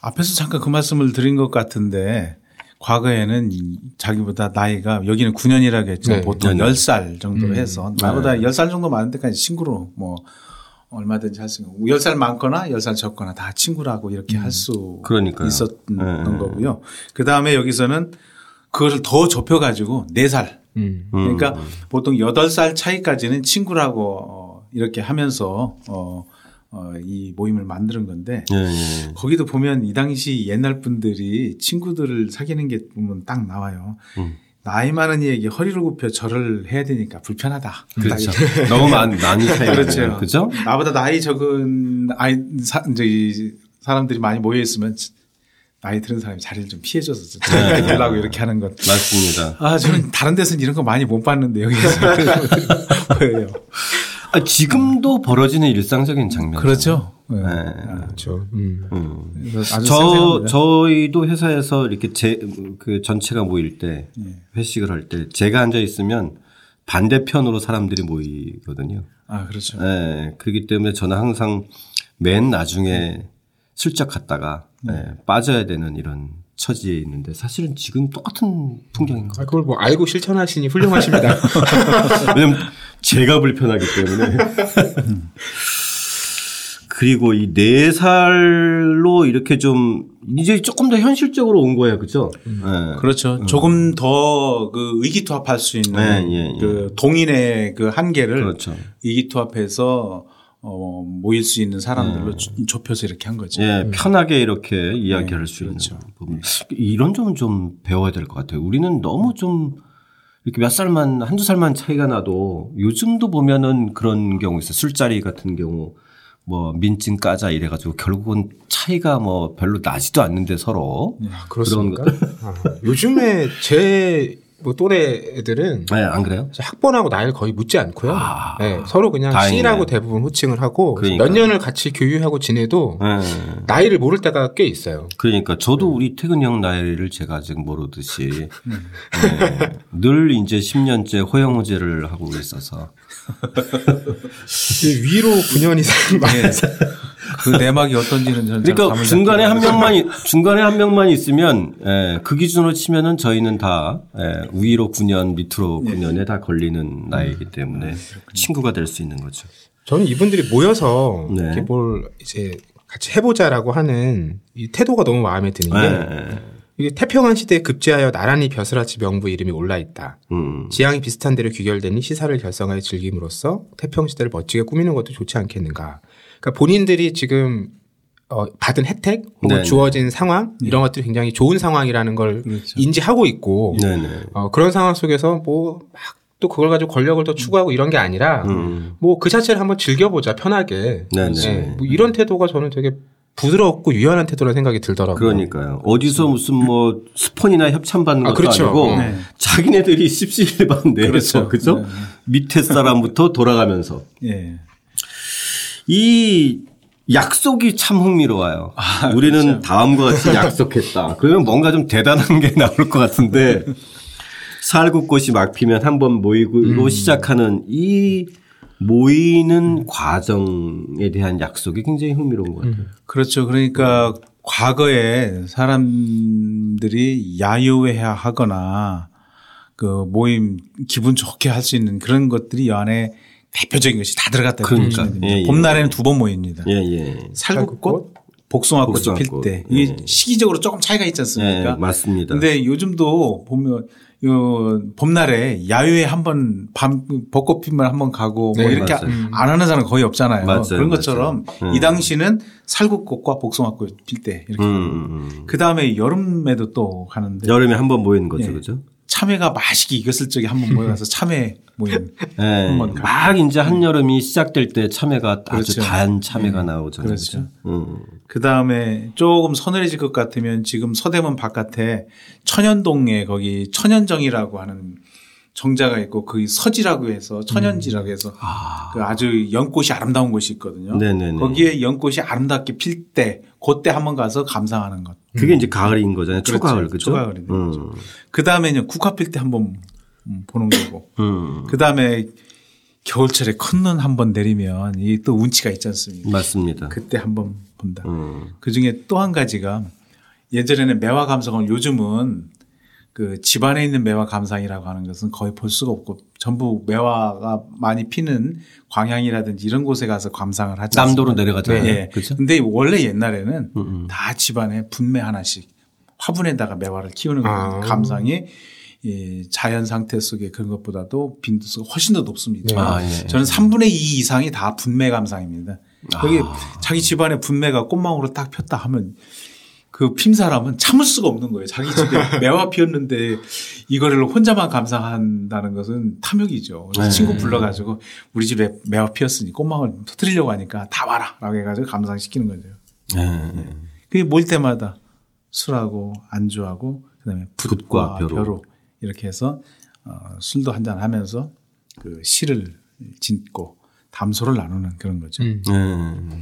앞에서 잠깐 그 말씀을 드린 것 같은데 과거에는 자기보다 나이가 여기는 9년이라고 했죠. 네. 보통 네. 10살 정도로 음. 해서 나보다 네. 10살 정도 많은 데까지 친구로 뭐 얼마든지 할 수 있는 10살 많거나 10살 적거나 다 친구라고 이렇게 음. 할수 있었던 네. 거고요. 그 다음에 여기서는 그것을 더 좁혀 가지고 4살. 음. 그러니까 음. 보통 8살 차이까지는 친구라고 어, 이렇게 하면서 어, 어, 이 모임을 만드는 건데 네. 거기도 보면 이 당시 옛날 분들이 친구들을 사귀는 게 보면 딱 나와요. 음. 나이 많은 이에게 허리를 굽혀 절을 해야 되니까 불편하다. 그렇죠. 너무 많, 많이 차이 그렇죠. 그죠? 나보다 나이 적은 아이, 사, 저기 사람들이 많이 모여 있으면 나이 들은 사람이 자리를 좀 피해줘서 되려고 네. 이렇게 하는 것. 맞습니다. 아, 저는 다른 데서는 이런 거 많이 못 봤는데 여기서 보여요. 아, 지금도 벌어지는 일상적인 장면. 그렇죠. 네. 네. 아, 그렇죠. 음. 음. 저, 저희도 회사에서 이렇게 제, 그 전체가 모일 때 네. 회식을 할 때 제가 앉아 있으면 반대편으로 사람들이 모이거든요. 아, 그렇죠. 네. 그렇기 때문에 저는 항상 맨 나중에 슬쩍 갔다가 네. 네, 빠져야 되는 이런 처지에 있는데 사실은 지금 똑같은 풍경인 거예요. 아, 그걸 뭐 알고 실천하시니 훌륭하십니다. 왜냐면 제가 불편하기 때문에. 그리고 이 네 살로 이렇게 좀 이제 조금 더 현실적으로 온 거예요, 그죠? 음. 네. 그렇죠. 음. 조금 더 그 의기투합할 수 있는 네, 예, 예. 그 동인의 그 한계를 그렇죠. 의기투합해서 어, 모일 수 있는 사람들로 네. 좁혀서 이렇게 한 거죠. 예, 음. 편하게 이렇게 이야기할 네, 수 그렇죠. 있는 부분. 이런 점은 좀 배워야 될 것 같아요. 우리는 너무 좀 이렇게 몇 살만, 한두 살만 차이가 나도 요즘도 보면은 그런 경우 있어요. 술자리 같은 경우 뭐 민증 까자 이래가지고 결국은 차이가 뭐 별로 나지도 않는데 서로. 야, 그렇습니까? 그런 아, 요즘에 제 뭐 또래 애들은 네, 안 그래요? 학번하고 나이를 거의 묻지 않고요. 아, 네, 서로 그냥 다이라고 대부분 호칭을 하고 그러니까. 몇 년을 같이 교유하고 지내도 네. 나이를 모를 때가 꽤 있어요. 그러니까 저도 우리 태근 형 나이를 제가 아직 모르듯이 네, 늘 이제 10년째 호영호제를 하고 있어서 위로 9년 이상 네. 그 내막이 어떤지는 저는 그러니까 중간에 한 명만 중간에 한 명만 있으면 예, 그 기준으로 치면은 저희는 다 예, 위로 9년 밑으로 9년에 다 걸리는 나이이기 때문에 친구가 될 수 있는 거죠. 저는 이분들이 모여서 네. 이렇게 뭘 이제 같이 해보자라고 하는 이 태도가 너무 마음에 드는 게 네. 이게 태평한 시대에 급제하여 나란히 벼슬아치 명부 이름이 올라 있다. 음. 지향이 비슷한 대로 귀결되니 시사를 결성하여 즐김으로써 태평 시대를 멋지게 꾸미는 것도 좋지 않겠는가. 그러니까 본인들이 지금 어, 받은 혜택 혹은 네네. 주어진 상황 네. 이런 것들이 굉장히 좋은 상황이라는 걸 그렇죠. 인지하고 있고 어, 그런 상황 속에서 뭐 막 또 그걸 가지고 권력을 더 추구하고 이런 게 아니라 음. 뭐그 자체를 한번 즐겨보자 편하게 네, 뭐 이런 태도가 저는 되게 부드럽고 유연한 태도라는 생각이 들더라고요. 그러니까요. 어디서 무슨 뭐 스폰이나 협찬 받는 아, 것도 아, 그렇죠. 아니고 네. 자기네들이 십시일반 내에서 그렇죠. 그죠? 네. 밑에 사람부터 돌아가면서. 네. 이 약속이 참 흥미로워요. 아, 우리는 그렇죠. 다음과 같이 약속했다. 그러면 뭔가 좀 대단한 게 나올 것 같은데 살구 꽃이 막 피면 한 번 모이고 음. 시작하는 이 모이는 과정에 대한 약속이 굉장히 흥미로운 것 같아요. 음. 그렇죠. 그러니까 과거에 사람들이 야유회야 하거나 그 모임 기분 좋게 할 수 있는 그런 것들이 이 안에 대표적인 것이 다 들어갔다. 그러니까 예, 예. 봄날에는 두 번 모입니다. 예, 예. 살구꽃, 복숭아꽃이 필 때. 이게 예. 시기적으로 조금 차이가 있지 않습니까? 예, 맞습니다. 근데 요즘도 보면 요 봄날에 야외에 한번 밤 벚꽃 피면 한번 가고 뭐 네, 이렇게 맞아요. 안 하는 사람 거의 없잖아요. 맞아요, 그런 것처럼 맞아요. 이 당시는 살구꽃과 복숭아꽃 필 때 이렇게 음, 음, 음. 그 다음에 여름에도 또 가는데 여름에 한 번 모이는 거죠, 예. 그죠? 참외가 맛있게 익었을 적에 한번 모여가서 참외 모임. 네. 막 이제 한여름이 시작될 때 참외가 그렇죠. 아주 단 참외가 음. 나오잖아요. 그렇죠. 음. 그 다음에 조금 서늘해질 것 같으면 지금 서대문 바깥에 천연동에 거기 천연정이라고 하는 정자가 있고 그 서지라고 해서 천연지라고 해서 아. 그 아주 연꽃이 아름다운 곳이 있거든요. 네네네. 거기에 연꽃이 아름답게 필 때 그때 한번 가서 감상하는 것. 그게 음. 이제 가을인 거잖아요. 그렇죠. 초가을 그죠? 초가을이 음. 그 다음에는 국화 필 때 한번 보는 거고. 음. 그 다음에 겨울철에 큰 눈 한번 내리면 이 또 운치가 있지 않습니까? 맞습니다. 그때 한번 본다. 음. 그 중에 또 한 가지가 예전에는 매화 감성을 요즘은 그 집안에 있는 매화 감상이라고 하는 것은 거의 볼 수가 없고 전부 매화가 많이 피는 광양이라든지 이런 곳에 가서 감상을 하죠. 남도로 내려가잖아요. 네. 그렇죠. 근데 원래 옛날에는 음음. 음. 다 집안에 분매 하나씩 화분에다가 매화를 키우는 아. 감상이 이 자연 상태 속에 그런 것보다도 빈도수가 훨씬 더 높습니다. 네. 아, 예. 저는 3분의 2 이상이 다 분매 감상입니다. 거기 아. 자기 집안에 분매가 꽃망울을 딱 폈다 하면 그핌 사람은 참을 수가 없는 거예요. 자기 집에 매화 피었는데 이거를 혼자만 감상한다는 것은 탐욕이죠. 그래서 네. 친구 불러가지고 우리 집에 매화 피었으니 꽃망울 터뜨리려고 하니까 다 와라 라고 해가지고 감상시키는 거죠. 네. 그게 모일 때마다 술하고 안주하고 그다음에 붓과, 붓과 벼로. 벼로. 이렇게 해서 어, 술도 한잔 하면서 그 시를 짓고 담소를 나누는 그런 거죠. 음.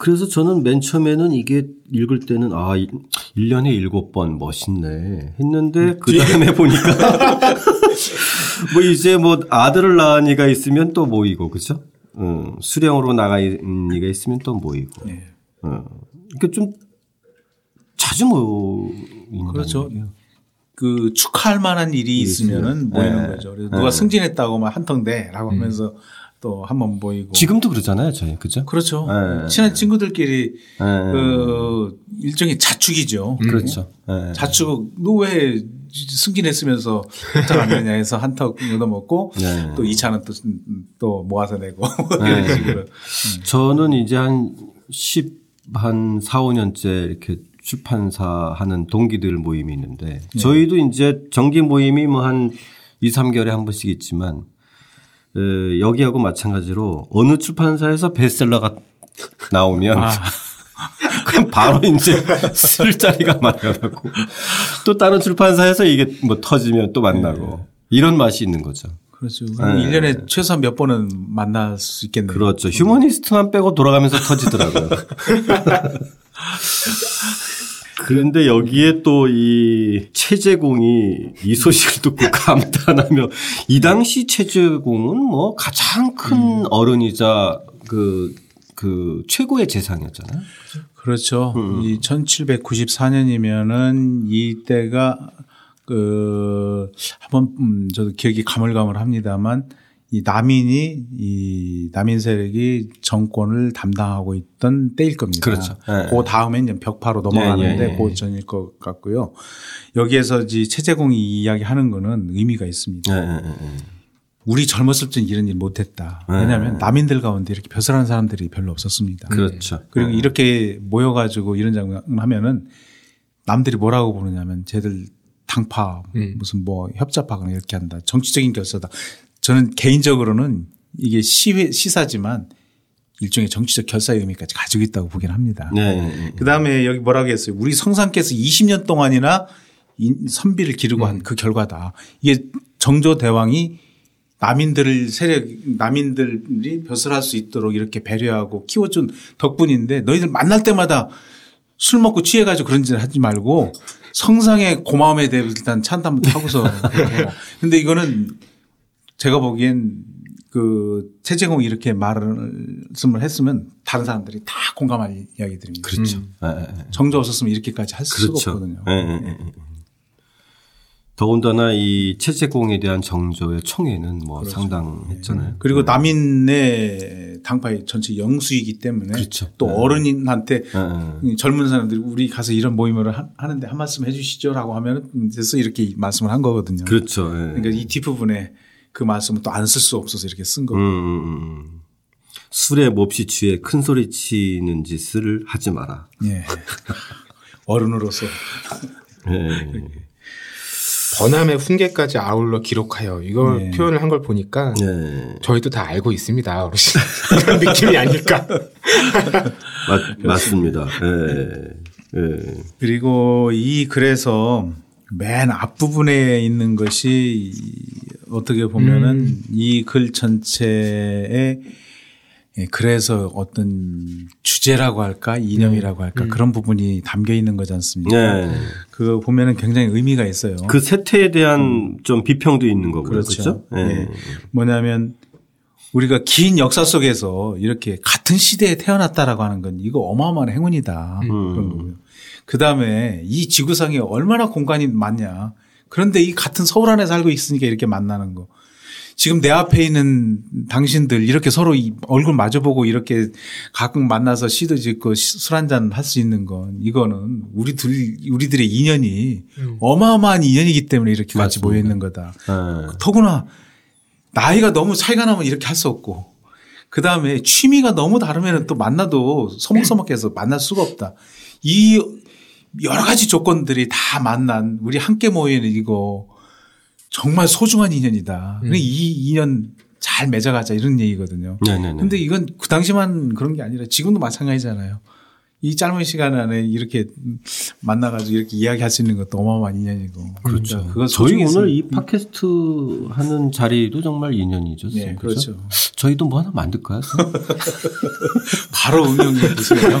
네. 그래서 저는 맨 처음에는 이게 읽을 때는 아, 1년에 7번 멋있네 했는데 그 다음에 보니까 뭐 이제 뭐 아들을 낳은 이가 있으면 또 모이고 그죠? 어, 수령으로 나간 이가 있으면 또 모이고. 네. 어. 그러니까 좀 자주 모이는 그렇죠. 그 축하할 만한 일이 있으면은 모이는 네. 거죠. 누가 네. 승진했다고 막 한턱대라고 음. 하면서 또 한번 모이고. 지금도 그러잖아요, 저희. 그죠? 그렇죠. 네. 친한 친구들끼리 네. 그 일종의 자축이죠. 음. 그렇죠. 네. 자축, 너왜 승진했으면서 한턱 안 내냐 해서 한턱 얻어먹고 네. 또 2차는 또, 또 모아서 내고 이런 식으로. 음. 저는 이제 한 10, 한 4, 5년째 이렇게 출판사 하는 동기들 모임이 있는데 네. 저희도 이제 정기 모임이 뭐 한 2, 3개월에 한 번씩 있지만 어, 여기하고 마찬가지로 어느 출판사에서 베스트셀러가 나오면 아. 그럼 바로 이제 쓸 자리가 많아가고 또 다른 출판사에서 이게 뭐 터지면 또 만나고 네. 이런 맛이 있는 거죠. 그렇죠. 네. 1년에 최소한 몇 번은 만날 수 있겠네요. 그렇죠. 휴머니스트만 빼고 돌아가면서 터지더라고요. 그런데 여기에 또 이 최재공이 이 소식을 듣고 감탄하며 이 당시 최재공은 뭐 가장 큰 음. 어른이자 그, 그 최고의 재상이었잖아요. 그렇죠. 음. 이 1794년이면은 이때가 그 한번 음 저도 기억이 가물가물합니다만 이 남인이 이 남인 세력이 정권을 담당하고 있던 때일 겁니다. 그렇죠. 네. 그 다음에 이제 벽파로 넘어가는데 네, 네, 그 전일 것 같고요. 여기에서 이제 최재공이 이야기하는 거는 의미가 있습니다. 우리 젊었을 땐 이런 일 못했다. 왜냐하면 남인들 가운데 이렇게 벼슬하는 사람들이 별로 없었습니다. 그렇죠. 그리고 이렇게 모여가지고 이런 장면 하면은 남들이 뭐라고 보느냐면 쟤들 당파 음. 무슨 뭐 협잡하거나 이렇게 한다. 정치적인 결사다. 저는 개인적으로는 이게 시회, 시사지만 일종의 정치적 결사의 의미까지 가지고 있다고 보긴 합니다. 네, 네, 네. 그 다음에 여기 뭐라고 했어요. 우리 성상께서 20년 동안이나 선비를 기르고 음. 한그 결과다. 이게 정조 대왕이 남인들을 세력, 남인들이 벼슬할 수 있도록 이렇게 배려하고 키워준 덕분인데 너희들 만날 때마다 술 먹고 취해가지고 그런 짓을 하지 말고 성상의 고마움에 대해 일단 찬담 하고서. 근데 이거는 제가 보기엔 그 최재공이 이렇게 말씀을 했으면 다른 사람들이 다 공감할 이야기들입니다. 그렇죠. 음. 네, 네. 정조 없었으면 이렇게까지 할 그렇죠. 수가 없거든요. 네, 더군다나 이 채채공에 대한 정조의 총애는 뭐 그렇죠. 상당했잖아요. 그리고 남인의 당파의 전체 영수이기 때문에 그렇죠. 또 네. 어른한테 네. 젊은 사람들이 우리 가서 이런 모임을 하는데 한 말씀 해 주시죠라고 하면 그래서 이렇게 말씀을 한 거거든요. 그렇죠. 네. 그러니까 이 뒷부분에 그 말씀을 또 안 쓸 수 없어서 이렇게 쓴 거고. 음, 음, 음. 술에 몹시 취해 큰 소리 치는 짓을 하지 마라. 예. 어른으로서. 예. 번함의 훈계까지 아울러 기록하여 이걸 네. 표현을 한 걸 보니까 네. 저희도 다 알고 있습니다. 어르신. 이런 느낌이 아닐까. 맞, 맞습니다. 네. 네. 그리고 이 글에서 맨 앞부분에 있는 것이 어떻게 보면은 음. 이글 전체에 예, 그래서 어떤 주제라고 할까 이념이라고 할까 음. 그런 부분이 담겨 있는 거지 않습니까? 네. 그거 보면은 굉장히 의미가 있어요. 그 세태에 대한 음. 좀 비평도 있는 거고요. 그렇죠. 그렇죠? 네. 네. 뭐냐면 우리가 긴 역사 속에서 이렇게 같은 시대에 태어났다라고 하는 건 이거 어마어마한 행운이다. 음. 그 다음에 이 지구상에 얼마나 공간이 많냐. 그런데 이 같은 서울 안에 살고 있으니까 이렇게 만나는 거. 지금 내 앞에 있는 당신들 이렇게 서로 얼굴 마주보고 이렇게 가끔 만나서 시도 짓고 술 한잔 할 수 있는 건 이거는 우리 둘, 우리들의 인연이 음. 어마어마한 인연이기 때문에 이렇게 맞습니다. 같이 모여 있는 거다. 네. 더구나 나이가 너무 차이가 나면 이렇게 할 수 없고 그 다음에 취미가 너무 다르면 또 만나도 서먹서먹해서 만날 수가 없다. 이 여러 가지 조건들이 다 만난 우리 함께 모이는 이거 정말 소중한 인연이다. 음. 이 인연 잘 맺어가자 이런 얘기거든요. 네네네. 근데 이건 그 당시만 그런 게 아니라 지금도 마찬가지잖아요. 이 짧은 시간 안에 이렇게 만나가지고 이렇게 이야기할 수 있는 것도 어마어마한 인연이고. 그렇죠. 그러니까 저희 오늘 이 팟캐스트 하는 자리도 정말 인연이죠. 네, 그렇죠. 저희도 뭐 하나 만들까요? 바로 응용해 보세요.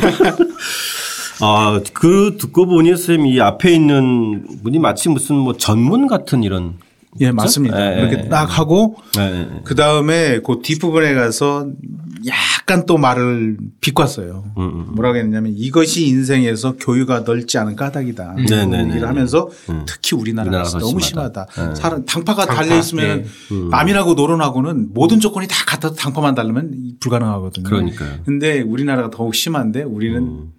아, 그 듣고 보니 선생님 이 앞에 있는 분이 마치 무슨 뭐 전문 같은 이런 예, 맞습니다. 네. 이렇게 딱 하고 네. 그 다음에 그 뒷부분에 가서 약간 또 말을 비꼬았어요. 음, 음. 뭐라고 했냐면 이것이 인생에서 교육가 넓지 않은 까닭이다. 음. 네, 얘기를 하면서 음. 특히 우리나라가 너무 심하다. 심하다. 네. 사람 당파가 당파. 달려 있으면 네. 음. 남이라고 노론하고는 모든 조건이 다 같아도 당파만 달르면 불가능하거든요. 그러니까요. 근데 우리나라가 더욱 심한데 우리는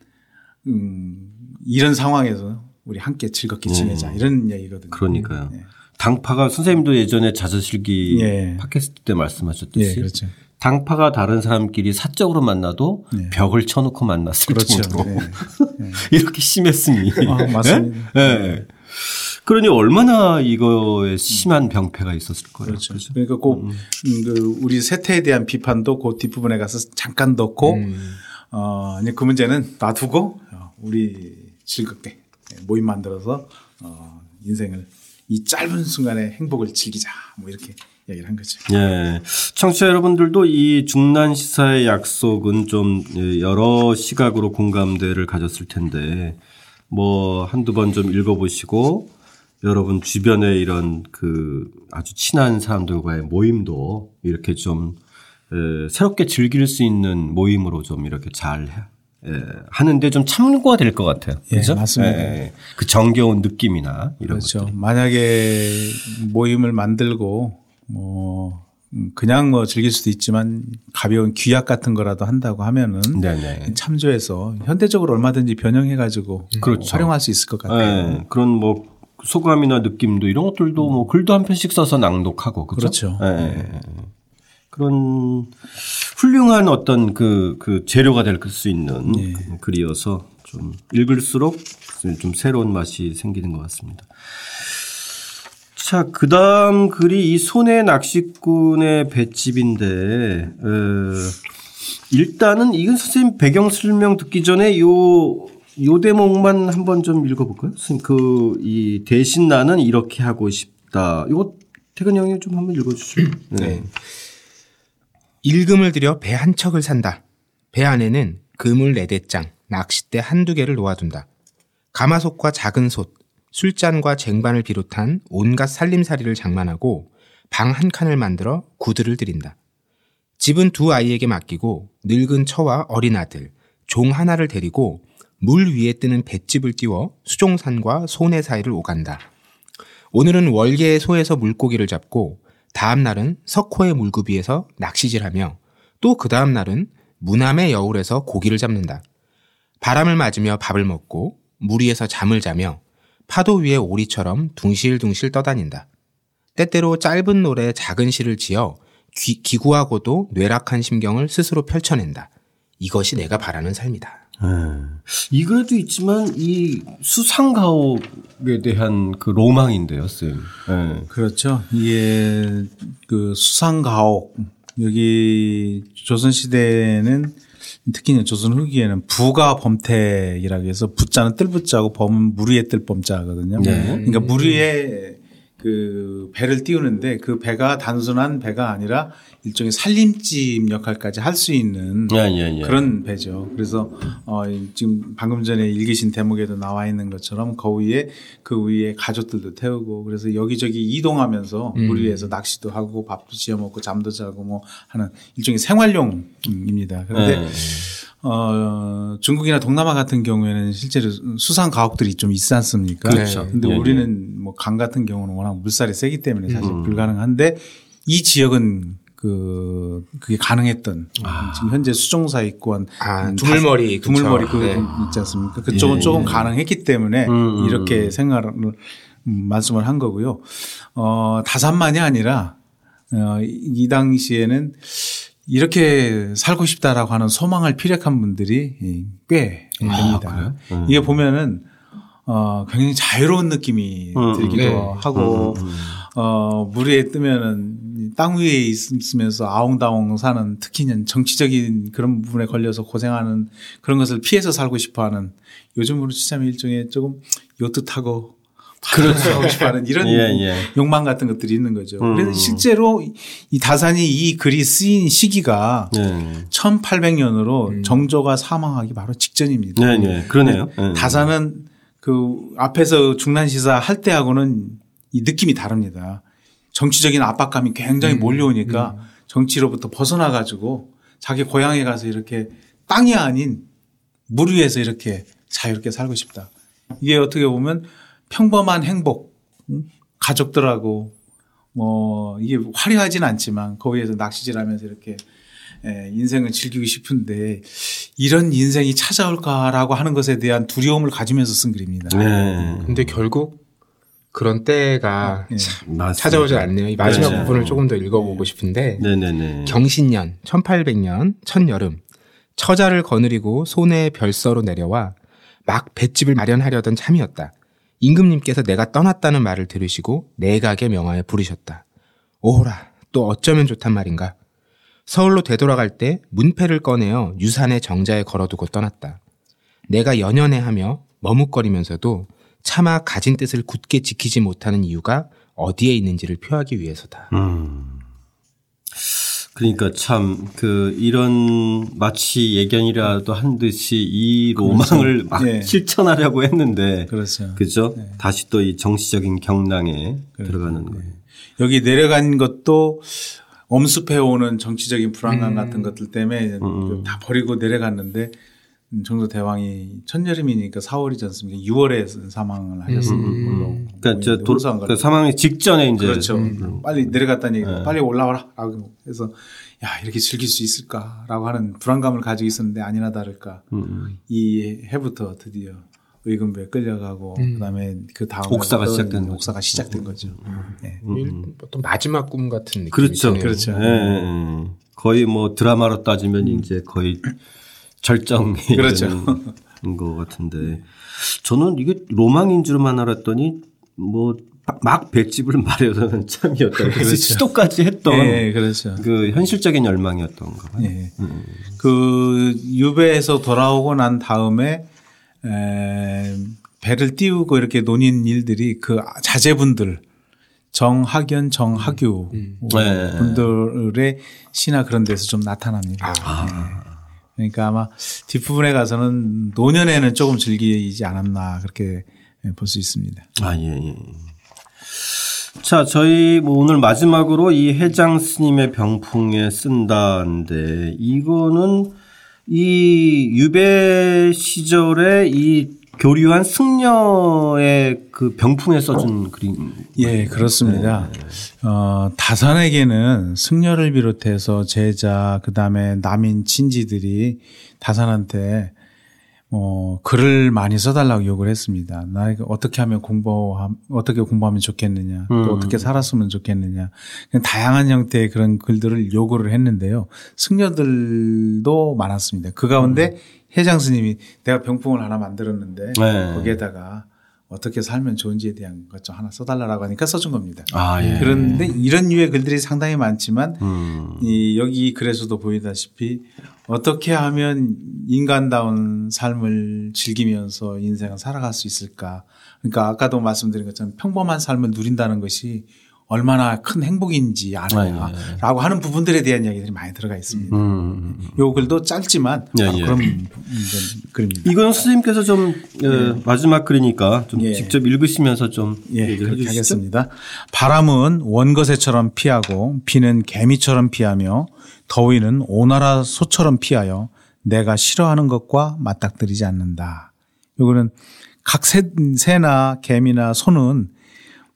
음, 이런 상황에서 우리 함께 즐겁게 네. 지내자 이런 얘기거든요. 그러니까요. 네. 당파가 선생님도 예전에 자저실기 예. 팟캐스트 때 말씀하셨듯이 예, 그렇죠. 당파가 다른 사람끼리 사적으로 만나도 네. 벽을 쳐놓고 만났을 그렇죠. 정도로 네. 네. 이렇게 심했으니 아, 맞습니다. 네? 네. 그러니 얼마나 이거에 심한 병폐가 있었을 거예요. 그렇죠. 그렇죠? 그러니까 꼭 음. 그 우리 세태에 대한 비판도 그 뒷부분에 가서 잠깐 넣고 음. 어, 이제 그 문제는 놔두고 어, 우리 즐겁게 모임 만들어서 어, 인생을 이 짧은 순간의 행복을 즐기자. 뭐 이렇게 얘기를 한 거죠. 예. 청취자 여러분들도 이 중난 시사의 약속은 좀 여러 시각으로 공감대를 가졌을 텐데 뭐 한두 번 좀 읽어보시고 여러분 주변에 이런 그 아주 친한 사람들과의 모임도 이렇게 좀 새롭게 즐길 수 있는 모임으로 좀 이렇게 잘 예, 하는데 좀 참고가 될 것 같아요. 예, 그렇죠? 맞습니다. 예, 예, 그 정겨운 느낌이나 이런 그렇죠. 것들. 만약에 모임을 만들고 뭐 음, 그냥 뭐 즐길 수도 있지만 가벼운 귀약 같은 거라도 한다고 하면은 네네. 참조해서 현대적으로 얼마든지 변형해 가지고 그렇죠. 활용할 수 있을 것 같아요. 네. 그런 뭐 소감이나 느낌도 이런 것들도 뭐 글도 한 편씩 써서 낭독하고 그렇죠. 그렇죠. 네. 그런 훌륭한 어떤 그, 그 재료가 될 수 있는 네. 글이어서 좀 읽을수록 좀 새로운 맛이 생기는 것 같습니다. 자, 그 다음 글이 이 손해 낚시꾼의 배집인데, 어, 일단은 이건 선생님 배경 설명 듣기 전에 요, 요 대목만 한번 좀 읽어볼까요? 선생님, 그, 이 대신 나는 이렇게 하고 싶다. 이거 태근 형이 좀 한번 읽어주시죠. 네. 네. 일금을 들여 배 한 척을 산다. 배 안에는 그물 네 대장, 낚싯대 한두 개를 놓아둔다. 가마솥과 작은 솥, 술잔과 쟁반을 비롯한 온갖 살림살이를 장만하고 방 한 칸을 만들어 구두를 들인다. 집은 두 아이에게 맡기고 늙은 처와 어린 아들, 종 하나를 데리고 물 위에 뜨는 뱃집을 띄워 수종산과 소내 사이를 오간다. 오늘은 월계의 소에서 물고기를 잡고 다음 날은 석호의 물구비에서 낚시질하며 또 그 다음 날은 무남의 여울에서 고기를 잡는다. 바람을 맞으며 밥을 먹고 물 위에서 잠을 자며 파도 위에 오리처럼 둥실둥실 떠다닌다. 때때로 짧은 노래 작은 시를 지어 기, 기구하고도 뇌락한 심경을 스스로 펼쳐낸다. 이것이 내가 바라는 삶이다. 네. 이거도 있지만 이 수상 가옥에 대한 그 로망인데요, 쌤. 네. 그렇죠. 이게 그 수상 가옥 여기 조선 시대는 특히 조선 후기에는 부가 범택이라고 해서 부자는 뜰부자고 범은 물 위에 뜰 범자거든요. 네. 그러니까 물 위에 그 배를 띄우는데 그 배가 단순한 배가 아니라 일종의 살림집 역할까지 할 수 있는 예, 예, 예. 그런 배죠. 그래서 어 지금 방금 전에 읽으신 대목에도 나와 있는 것처럼 그 위에 그 위에 가족들도 태우고 그래서 여기저기 이동하면서 음. 물 위에서 낚시도 하고 밥도 지어 먹고 잠도 자고 뭐 하는 일종의 생활용입니다. 그런데 예, 예. 어, 중국이나 동남아 같은 경우에는 실제로 수상 가옥들이 좀 있지 않습니까? 그렇죠. 근데 예, 우리는 뭐 강 같은 경우는 워낙 물살이 세기 때문에 사실 음. 불가능한데 이 지역은 그 그게 가능했던 아. 지금 현재 수종사이권 아, 두물머리 두물머리 그 네. 있지 않습니까? 그쪽은 예. 조금 가능했기 때문에 음, 음. 이렇게 생각을 말씀을 한 거고요. 어 다산만이 아니라 어, 이 당시에는 이렇게 살고 싶다라고 하는 소망을 피력한 분들이 꽤 아, 됩니다. 아, 음. 이게 보면은 어 굉장히 자유로운 느낌이 음, 들기도 네. 하고 음, 음, 음. 어 물에 뜨면은 땅 위에 있으면서 아웅다웅 사는 특히는 정치적인 그런 부분에 걸려서 고생하는 그런 것을 피해서 살고 싶어 하는 요즘으로 치자면 일종의 조금 요트하고 그렇죠. 하고 싶어 하는 이런 예, 예. 욕망 같은 것들이 있는 거죠. 음. 그래서 실제로 이 다산이 이 글이 쓰인 시기가 예. 1800년으로 음. 정조가 사망하기 바로 직전입니다. 네, 네. 그러네요. 네. 다산은 그 앞에서 중난시사 할 때하고는 이 느낌이 다릅니다. 정치적인 압박감이 굉장히 음. 몰려오니까 음. 정치로부터 벗어나 가지고 자기 고향에 가서 이렇게 땅이 아닌 물 위에서 이렇게 자유롭게 살고 싶다. 이게 어떻게 보면 평범한 행복, 가족들하고 뭐 이게 화려하진 않지만 거기에서 낚시질하면서 이렇게 인생을 즐기고 싶은데 이런 인생이 찾아올까라고 하는 것에 대한 두려움을 가지면서 쓴 글입니다. 네. 근데 결국 그런 때가 네. 찾아오지 않네요. 이 마지막 네. 부분을 조금 더 읽어보고 싶은데 네네네. 경신년 1800년 첫여름 처자를 거느리고 손에 별서로 내려와 막 볏집을 마련하려던 참이었다. 임금님께서 내가 떠났다는 말을 들으시고 내각의 명하에 부르셨다. 오호라, 또 어쩌면 좋단 말인가. 서울로 되돌아갈 때 문패를 꺼내어 유산의 정자에 걸어두고 떠났다. 내가 연연해 하며 머뭇거리면서도 차마 가진 뜻을 굳게 지키지 못하는 이유가 어디에 있는지를 표하기 위해서다. 음. 그러니까 참 그 이런 마치 예견이라도 한 듯이 이 로망을 그렇죠. 막 네. 실천하려고 했는데 그렇죠. 그죠? 네. 다시 또 이 정치적인 경랑에 그렇죠. 들어가는 거예요. 네. 여기 내려간 것도 엄습해 오는 정치적인 불안감 음. 같은 것들 때문에 음. 다 버리고 내려갔는데 정도 대왕이 천여름이니까 4월이지 않습니까? 6월에 사망을 하셨습니다. 음. 음. 그러니까 저 도, 그 사망이 직전에 이제 그렇죠. 음. 빨리 내려갔다는 얘기 네. 빨리 올라와라라고 해서 야 이렇게 즐길 수 있을까라고 하는 불안감을 가지고 있었는데 아니나 다를까 음. 이 해부터 드디어 의금부에 끌려가고 음. 그다음에 그 다음 옥사가 시작된 옥사가 시작된 거죠. 네. 어떤 마지막 꿈 같은 느낌. 그렇죠, 그렇죠. 네. 거의 뭐 드라마로 따지면 이제 거의 절정이 그렇죠. 것 같은데 저는 이게 로망인 줄만 알았더니 뭐막 볏집을 마련하는 참이었다. 그래서 시도까지 했던 네, 그렇죠. 그 현실적인 열망이었던가 봐요. 네. 음. 그 유배에서 돌아오고 난 다음에 에, 배를 띄우고 이렇게 논인 일들이 그 자제분들 정학연, 정학유 음. 네. 분들의 시나 그런 데서 좀 나타납니다. 아. 네. 그러니까 아마 뒷부분에 가서는 노년에는 조금 즐기지 않았나 그렇게 볼 수 있습니다. 아, 예, 예. 자, 저희 뭐 오늘 마지막으로 이 해장 스님의 병풍에 쓴다는데 이거는 이 유배 시절에 이 교류한 승려의 그 병풍에 써준 그림. 예, 그렇습니다. 네. 어, 다산에게는 승려를 비롯해서 제자, 그 다음에 남인 친지들이 다산한테 어, 글을 많이 써달라고 요구를 했습니다. 나 어떻게 하면 공부, 어떻게 공부하면 좋겠느냐, 또 음. 어떻게 살았으면 좋겠느냐. 다양한 형태의 그런 글들을 요구를 했는데요. 승려들도 많았습니다. 그 가운데 음. 회장 스님이 내가 병풍을 하나 만들었는데 네. 거기에다가 어떻게 살면 좋은지에 대한 것 좀 하나 써달라고 하니까 써준 겁니다. 아, 예. 그런데 이런 류의 글들이 상당히 많지만 음. 이 여기 글에서도 보이다시피 어떻게 하면 인간다운 삶을 즐기면서 인생을 살아갈 수 있을까. 그러니까 아까도 말씀드린 것처럼 평범한 삶을 누린다는 것이 얼마나 큰 행복인지 아느냐라고 아, 예. 하는 부분들에 대한 이야기들이 많이 들어가 있습니다. 음. 음, 음. 요 글도 짧지만 예, 예. 그런 글입니다. 이건 스님께서 좀 예. 어, 마지막 글이니까 좀 예. 직접 읽으시면서 좀 예, 그렇게 하겠습니다. 바람은 원거새처럼 피하고 비는 개미처럼 피하며 더위는 오나라 소처럼 피하여 내가 싫어하는 것과 맞닥뜨리지 않는다. 요거는 각 새, 새나 개미나 소는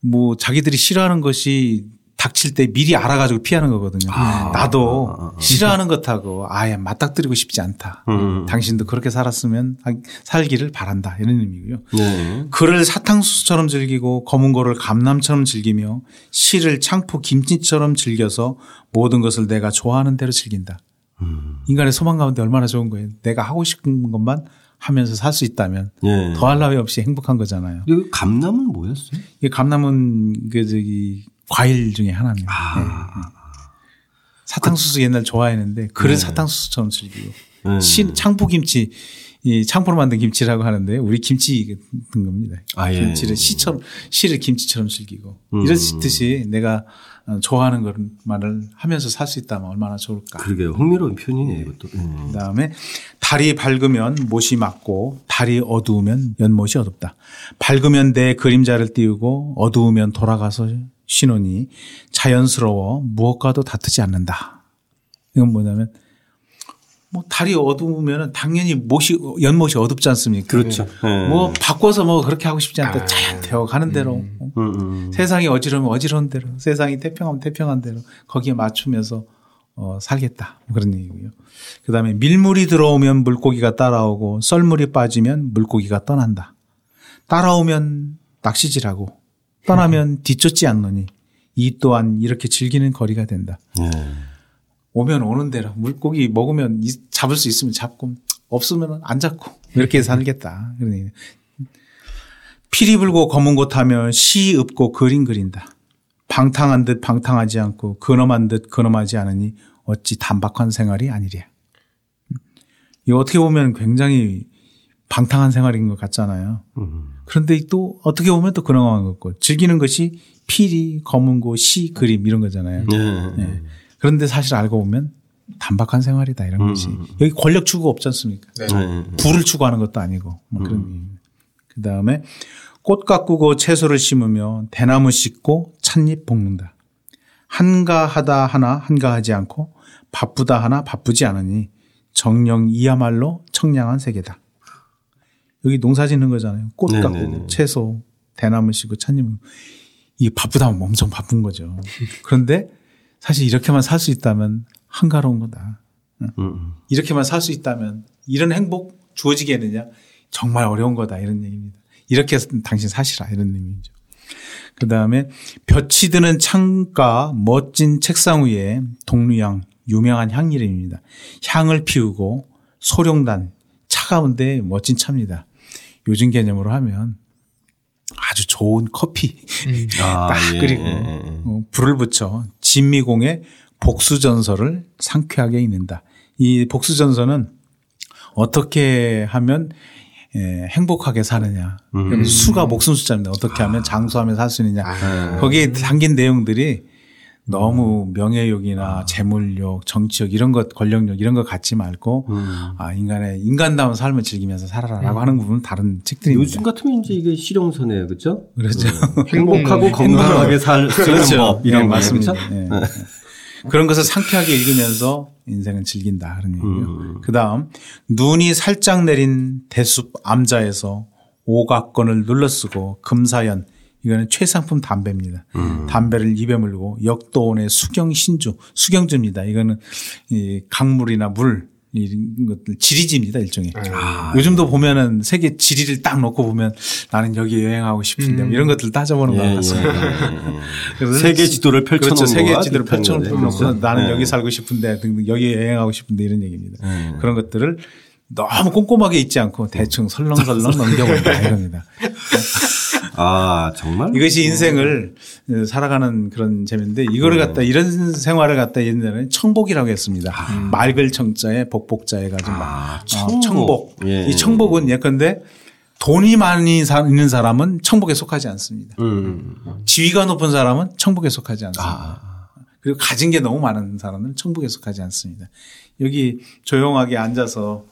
뭐 자기들이 싫어하는 것이 닥칠 때 미리 알아가지고 피하는 거거든요. 아, 나도 아, 아, 아. 싫어하는 것하고 아예 맞닥뜨리고 싶지 않다. 음. 당신도 그렇게 살았으면 살기를 바란다. 이런 의미고요. 네. 글을 사탕수수처럼 즐기고 검은 거를 감남처럼 즐기며 시를 창포 김치처럼 즐겨서 모든 것을 내가 좋아하는 대로 즐긴다. 음. 인간의 소망 가운데 얼마나 좋은 거예요. 내가 하고 싶은 것만 하면서 살 수 있다면 예. 더할 나위 없이 행복한 거잖아요. 그 감남은 뭐였어요? 이 감남은 그 저기 과일 중에 하나입니다. 아. 사탕수수 옛날 좋아했는데 그릇 네. 사탕수수처럼 즐기고 네. 시, 창포김치 이 창포로 만든 김치라고 하는데 우리 김치 같은 겁니다. 아, 예. 김치를 시처럼 시를 김치처럼 즐기고 음. 이렇듯이 내가 어, 좋아하는 그런 말을 하면서 살 수 있다면 얼마나 좋을까. 그러게요. 흥미로운 표현이네 이것도. 음. 그 다음에 달이 밝으면 못이 맞고 달이 어두우면 연못이 어둡다. 밝으면 내 그림자를 띄우고 어두우면 돌아가서 신호니 자연스러워 무엇과도 다투지 않는다. 이건 뭐냐면 뭐 달이 어두우면 당연히 못이 연못이 어둡지 않습니까? 그렇죠. 네. 뭐 바꿔서 뭐 그렇게 하고 싶지 않다. 아. 자연 되어 가는 대로 음. 어? 음, 음. 세상이 어지러우면 어지러운 대로 세상이 태평하면 태평한 대로 거기에 맞추면서 어, 살겠다 뭐 그런 얘기고요. 그 다음에 밀물이 들어오면 물고기가 따라오고 썰물이 빠지면 물고기가 떠난다. 따라오면 낚시질하고 떠나면 뒤쫓지 않느니 이 또한 이렇게 즐기는 거리가 된다. 네. 오면 오는 대로 물고기 먹으면 잡을 수 있으면 잡고 없으면 안 잡고 이렇게 살겠다. 피리 불고 검은 곳 하면 시 읊고 그림 그린다. 방탕한 듯 방탕하지 않고 근엄한 듯 근엄하지 않으니 어찌 단박한 생활이 아니랴. 이 어떻게 보면 굉장히 방탕한 생활인 것 같잖아요. 그런데 또 어떻게 보면 또 근엄한 거고 즐기는 것이 피리, 검은 곳, 시, 그림 이런 거잖아요. 네. 네. 그런데 사실 알고 보면 단박한 생활이다 이런 음. 것이 여기 권력 추구 없지 않습니까? 네. 네. 부를 추구하는 것도 아니고 뭐 그런 음. 그 다음에 꽃 가꾸고 채소를 심으며 대나무 씻고 찻잎 볶는다. 한가하다 하나 한가하지 않고 바쁘다 하나 바쁘지 않으니 정령 이야말로 청량한 세계다. 여기 농사 짓는 거잖아요. 꽃 네네네. 가꾸고 채소, 대나무 씻고 찻잎. 이게 바쁘다 하면 엄청 바쁜 거죠. 그런데 사실 이렇게만 살 수 있다면 한가로운 거다. 음. 이렇게만 살 수 있다면 이런 행복 주어지겠느냐? 정말 어려운 거다. 이런 얘기입니다. 이렇게 당신 사시라. 이런 의미죠. 그 다음에 볕이 드는 창가 멋진 책상 위에 동류향 유명한 향 이름입니다. 향을 피우고 소룡단 차가운데 멋진 차입니다. 요즘 개념으로 하면 아주 좋은 커피 음. 딱 아, 예, 예, 예. 어, 불을 붙여 진미공의 복수전설을 상쾌하게 읽는다. 이 복수전설은 어떻게 하면 예, 행복하게 사느냐. 음. 수가 목숨 숫자입니다. 어떻게 하면 장수하며 살수 있느냐. 아. 거기에 담긴 내용들이 너무 명예욕이나 아. 재물욕, 정치욕 이런 것, 권력욕 이런 것 갖지 말고 음. 아 인간의 인간다운 삶을 즐기면서 살아라라고 음. 하는 부분은 다른 책들이 요즘 같으면 이제 이게 실용선이에요, 그렇죠? 그렇죠. 음. 행복하고 건강하게 살 그렇죠. 법 이런 네, 맞습니다. 네. 네. 그런 것을 상쾌하게 읽으면서 인생을 즐긴다 그런 얘기예요. 음. 그다음 눈이 살짝 내린 대숲 암자에서 오각권을 눌러쓰고 금사연 이거는 최상품 담배입니다. 음. 담배를 입에 물고 역도원의 수경 신주, 수경주입니다. 이거는 이 강물이나 물 이런 것들 지리지입니다 일종의. 아, 요즘도 예. 보면은 세계 지리를 딱 놓고 보면 나는 여기 여행하고 싶은데 음. 이런 것들 따져보는 예, 것 같습니다. 예, 예. 세계 지도를 펼쳐놓은 그렇죠. 세계 지도를 펼쳐놓고 나는 예. 여기 살고 싶은데 등등 여기 여행하고 싶은데 이런 얘기입니다. 예. 그런 것들을 너무 꼼꼼하게 잊지 않고 대충 설렁설렁 넘겨본다 이겁니다. 아, 정말? 이것이 인생을 살아가는 그런 재미인데 이거를 갖다 이런 생활을 갖다 옛날에는 청복이라고 했습니다. 아. 맑을 청자에 복복자에 가지고 아, 청복. 어, 청복. 예. 이 청복은 예컨대 돈이 많이 있는 사람은 청복에 속하지 않습니다. 음. 지위가 높은 사람은 청복에 속하지 않습니다. 아. 그리고 가진 게 너무 많은 사람은 청복에 속하지 않습니다. 여기 조용하게 앉아서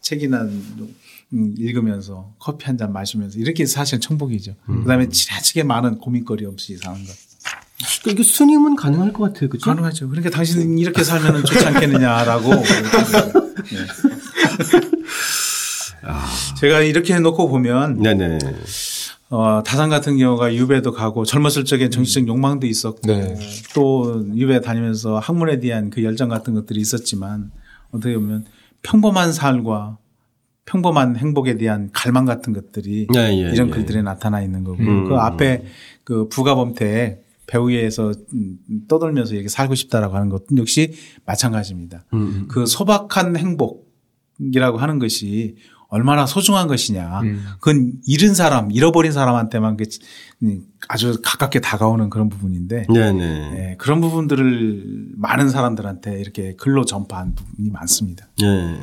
책이나 음, 읽으면서 커피 한 잔 마시면서 이렇게 사실 청복이죠. 음. 그다음에 지나치게 많은 고민거리 없이 사는 것. 그러니까 이게 스님은 가능할 것 같아요, 그죠? 가능하죠. 그러니까 당신은 이렇게 살면 좋지 않겠느냐라고. 네. 제가 이렇게 해놓고 보면 네네. 어, 다산 같은 경우가 유배도 가고 젊었을 적에 정치적 욕망도 있었고 네. 또 유배 다니면서 학문에 대한 그 열정 같은 것들이 있었지만 어떻게 보면 평범한 삶과 평범한 행복에 대한 갈망 같은 것들이 예, 예, 이런 예. 글들에 나타나 있는 거고 음. 그 앞에 그 부가범태 배우에서 음, 떠돌면서 이렇게 살고 싶다라고 하는 것도 역시 마찬가지입니다. 음. 그 소박한 행복이라고 하는 것이 얼마나 소중한 것이냐. 음. 그건 잃은 사람, 잃어버린 사람한테만 아주 가깝게 다가오는 그런 부분인데 네네. 네, 그런 부분들을 많은 사람들한테 이렇게 글로 전파한 부분이 많습니다. 네.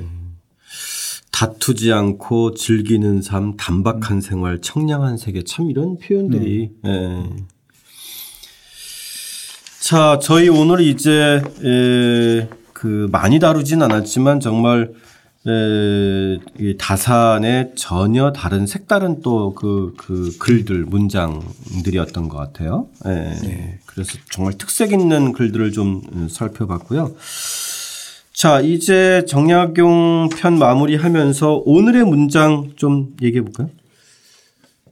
다투지 않고 즐기는 삶, 단박한 음. 생활, 청량한 세계 참 이런 표현들이. 네. 네. 자, 저희 오늘 이제 에, 그 많이 다루진 않았지만 정말 에, 이 다산의 전혀 다른 색다른 또그그 글들 문장들이었던 것 같아요. 예. 네. 그래서 정말 특색 있는 글들을 좀 살펴봤고요. 자, 이제 정약용 편 마무리하면서 오늘의 문장 좀 얘기해 볼까요?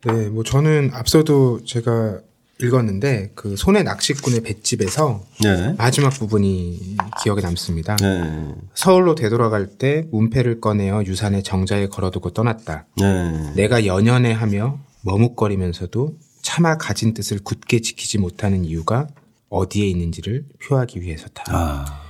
네, 뭐 저는 앞서도 제가 읽었는데 그 손의 낚시꾼의 뱃집에서 네. 마지막 부분이 기억에 남습니다. 네. 서울로 되돌아갈 때 문패를 꺼내어 유산의 정자에 걸어두고 떠났다. 네. 내가 연연해 하며 머뭇거리면서도 차마 가진 뜻을 굳게 지키지 못하는 이유가 어디에 있는지를 표하기 위해서다. 아.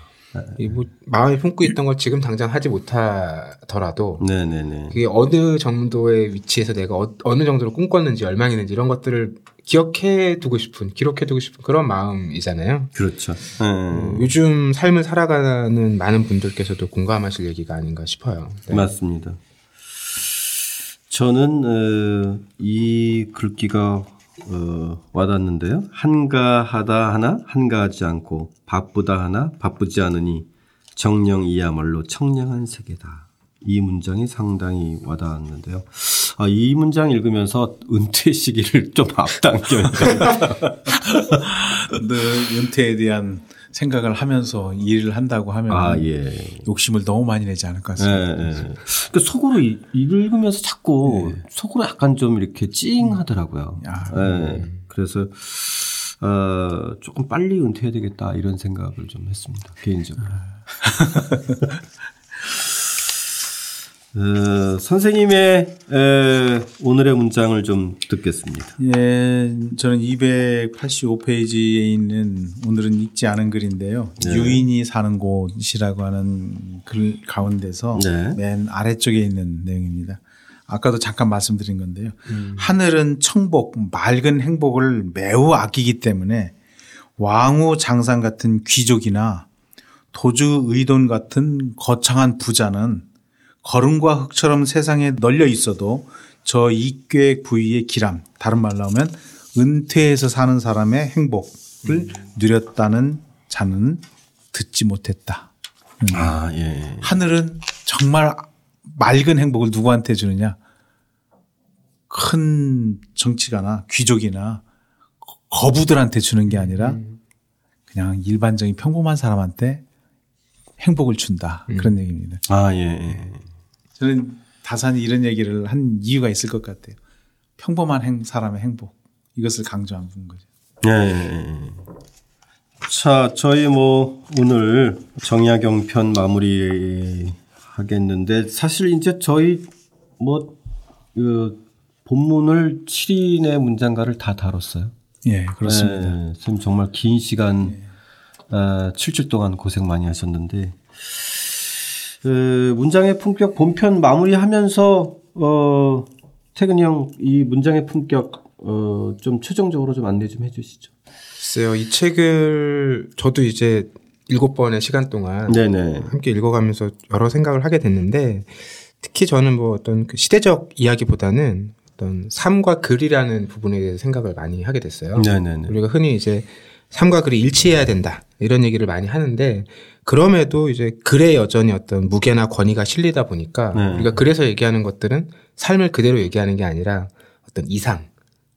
뭐 마음에 품고 있던 걸 지금 당장 하지 못하더라도 네네네. 그게 어느 정도의 위치에서 내가 어, 느 정도로 꿈꿨는지 열망했는지 이런 것들을 기억해 두고 싶은 기록해 두고 싶은 그런 마음이잖아요. 그렇죠. 네. 어, 요즘 삶을 살아가는 많은 분들께서도 공감하실 얘기가 아닌가 싶어요. 네. 맞습니다. 저는 어, 이 글귀가 어, 와닿는데요. 한가하다 하나 한가하지 않고 바쁘다 하나 바쁘지 않으니 정령이야말로 청량한 세계다. 이 문장이 상당히 와닿았는데요. 아, 이 문장 읽으면서 은퇴 시기를 좀 앞당겨야 네, 은퇴에 대한 생각을 하면서 일을 한다고 하면 아, 예. 욕심을 너무 많이 내지 않을 것 같습니다. 예, 예. 그러니까 속으로 읽으면서 자꾸 예. 속으로 약간 좀 이렇게 찡하더라고요. 아, 예. 그래서 어, 조금 빨리 은퇴해야 되겠다 이런 생각을 좀 했습니다. 개인적으로. 아. 어, 선생님의 에, 오늘의 문장을 좀 듣겠습니다. 예, 저는 285페이지에 있는 오늘은 읽지 않은 글인데요. 네. 유인이 사는 곳이라고 하는 글 가운데서 네. 맨 아래쪽에 있는 내용입니다. 아까도 잠깐 말씀드린 건데요. 음. 하늘은 청복, 맑은 행복을 매우 아끼기 때문에 왕후 장상 같은 귀족이나 도주 의돈 같은 거창한 부자는 걸음과 흙처럼 세상에 널려 있어도 저 이괴 부위의 기람, 다른 말로 하면 은퇴해서 사는 사람의 행복을 음. 누렸다는 자는 듣지 못했다. 아, 예. 하늘은 정말 맑은 행복을 누구한테 주느냐? 큰 정치가나 귀족이나 거부들한테 주는 게 아니라 음. 그냥 일반적인 평범한 사람한테 행복을 준다. 음. 그런 얘기입니다. 아, 예, 예. 저는 다산이 이런 얘기를 한 이유가 있을 것 같아요. 평범한 행, 사람의 행복 이것을 강조한 거죠. 네. 자, 저희 뭐 오늘 정약용 편 마무리 하겠는데 사실 이제 저희 뭐 그 본문을 7인의 문장가를 다 다뤘어요. 예, 그렇습니다. 네, 지금 정말 긴 시간 예. 아, 7주 동안 고생 많이 하셨는데 그 문장의 품격 본편 마무리하면서 어 태근이 형 이 문장의 품격 어좀 최종적으로 좀 안내 좀 해주시죠. 글쎄요 이 책을 저도 이제 일곱 번의 시간 동안 네네. 함께 읽어가면서 여러 생각을 하게 됐는데 특히 저는 뭐 어떤 그 시대적 이야기보다는 어떤 삶과 글이라는 부분에 대해서 생각을 많이 하게 됐어요. 네네네. 우리가 흔히 이제 삶과 글이 일치해야 된다 이런 얘기를 많이 하는데 그럼에도 이제 글에 여전히 어떤 무게나 권위가 실리다 보니까 네. 우리가 그래서 얘기하는 것들은 삶을 그대로 얘기하는 게 아니라 어떤 이상,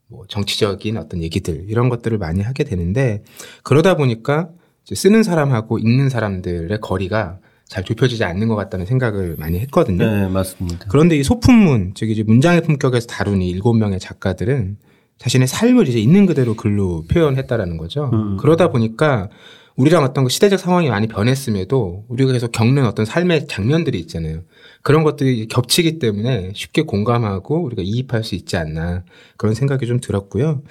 뭐 정치적인 어떤 얘기들 이런 것들을 많이 하게 되는데 그러다 보니까 쓰는 사람하고 읽는 사람들의 거리가 잘 좁혀지지 않는 것 같다는 생각을 많이 했거든요. 네, 맞습니다. 그런데 이 소품문, 즉 이제 문장의 품격에서 다룬 이 일곱 명의 작가들은 자신의 삶을 이제 있는 그대로 글로 표현했다라는 거죠. 음. 그러다 보니까 우리랑 어떤 그 시대적 상황이 많이 변했음에도 우리가 계속 겪는 어떤 삶의 장면들이 있잖아요. 그런 것들이 겹치기 때문에 쉽게 공감하고 우리가 이입할 수 있지 않나 그런 생각이 좀 들었고요.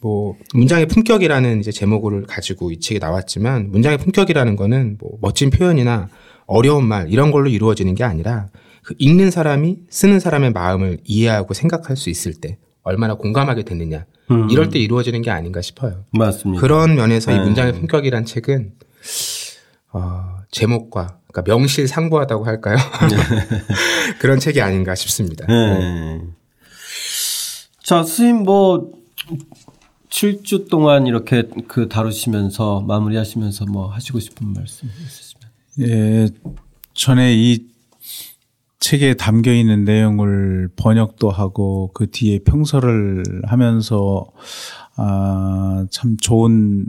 뭐 문장의 품격이라는 이제 제목을 가지고 이 책이 나왔지만 문장의 품격이라는 거는 뭐 멋진 표현이나 어려운 말 이런 걸로 이루어지는 게 아니라 그 읽는 사람이 쓰는 사람의 마음을 이해하고 생각할 수 있을 때 얼마나 공감하게 됐느냐. 음. 이럴 때 이루어지는 게 아닌가 싶어요. 맞습니다. 그런 면에서 네. 이 문장의 품격이란 책은 어, 제목과 그러니까 명실상부하다고 할까요? 네. 그런 책이 아닌가 싶습니다. 네. 네. 자, 선생님 뭐 7주 동안 이렇게 그 다루시면서 마무리하시면서 뭐 하시고 싶은 말씀 있으시면? 예, 전에 이 책에 담겨 있는 내용을 번역도 하고 그 뒤에 평서를 하면서 아, 참 좋은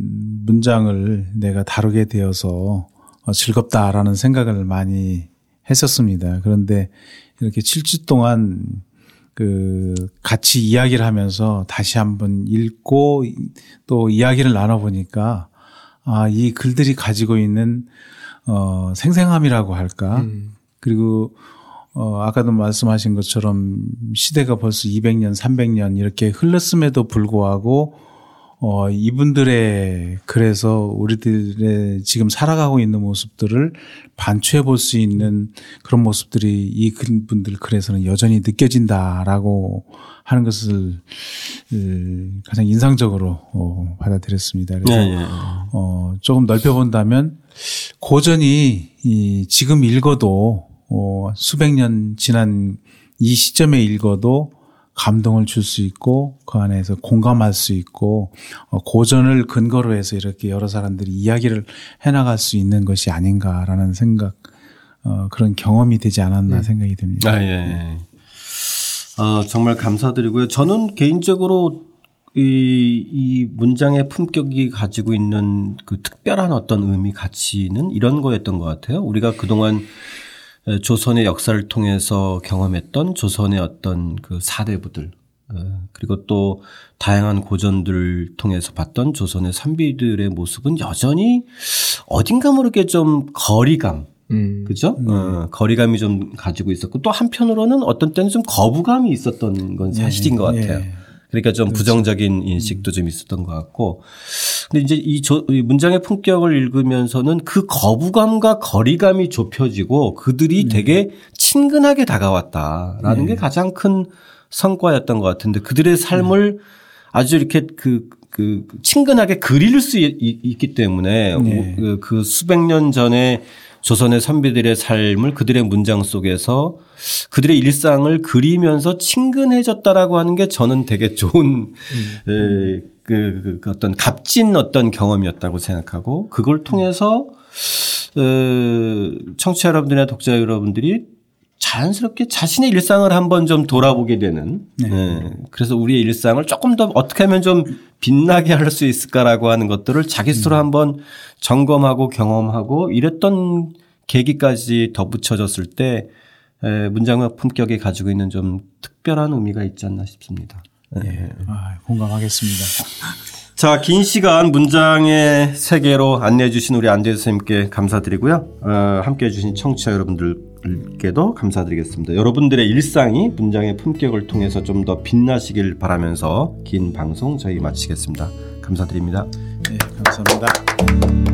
문장을 내가 다루게 되어서 즐겁다라는 생각을 많이 했었습니다. 그런데 이렇게 7주 동안 그 같이 이야기를 하면서 다시 한번 읽고 또 이야기를 나눠보니까 아, 이 글들이 가지고 있는 어, 생생함이라고 할까. 음. 그리고 어, 아까도 말씀하신 것처럼 시대가 벌써 200년, 300년 이렇게 흘렀음에도 불구하고 어, 이분들의 그래서 우리들의 지금 살아가고 있는 모습들을 반추해 볼 수 있는 그런 모습들이 이 분들 글에서는 여전히 느껴진다라고 하는 것을 가장 인상적으로 어, 받아들였습니다. 그래서 네, 네. 어, 조금 넓혀 본다면 고전이 이 지금 읽어도 어, 수백 년 지난 이 시점에 읽어도 감동을 줄 수 있고 그 안에서 공감할 수 있고 어, 고전을 근거로 해서 이렇게 여러 사람들이 이야기를 해나갈 수 있는 것이 아닌가라는 생각 어, 그런 경험이 되지 않았나 네. 생각이 듭니다. 아, 예. 어, 정말 감사드리고요. 저는 개인적으로 이, 이 문장의 품격이 가지고 있는 그 특별한 어떤 의미, 가치는 이런 거였던 것 같아요. 우리가 그동안 조선의 역사를 통해서 경험했던 조선의 어떤 그 사대부들 그리고 또 다양한 고전들을 통해서 봤던 조선의 선비들의 모습은 여전히 어딘가 모르게 좀 거리감 음. 그죠? 음. 어, 거리감이 좀 가지고 있었고 또 한편으로는 어떤 때는 좀 거부감이 있었던 건 사실인 예, 것 같아요. 예. 그러니까 좀 그렇죠. 부정적인 인식도 좀 있었던 것 같고. 근데 이제 이, 조, 이 문장의 품격을 읽으면서는 그 거부감과 거리감이 좁혀지고 그들이 네. 되게 친근하게 다가왔다라는 네. 게 가장 큰 성과였던 것 같은데 그들의 삶을 네. 아주 이렇게 그, 그 친근하게 그릴 수 있, 기 때문에 네. 그, 그 수백 년 전에 조선의 선비들의 삶을 그들의 문장 속에서 그들의 일상을 그리면서 친근해졌다라고 하는 게 저는 되게 좋은 음. 에, 그, 그, 그 어떤 값진 어떤 경험이었다고 생각하고 그걸 통해서 어, 청취자 여러분들이나 독자 여러분들이 자연스럽게 자신의 일상을 한번 좀 돌아보게 되는. 네. 네. 그래서 우리의 일상을 조금 더 어떻게 하면 좀 빛나게 할 수 있을까라고 하는 것들을 자기 스스로 음. 한번 점검하고 경험하고 이랬던 계기까지 덧붙여졌을 때 문장의 품격이 가지고 있는 좀 특별한 의미가 있지 않나 싶습니다. 네. 아, 공감하겠습니다. 자, 긴 시간 문장의 세계로 안내해 주신 우리 안대 선생님께 감사드리고요. 어, 함께 해 주신 청취자 여러분들 께도 감사드리겠습니다. 여러분들의 일상이 문장의 품격을 통해서 좀 더 빛나시길 바라면서 긴 방송 저희 마치겠습니다. 감사드립니다. 네, 감사합니다.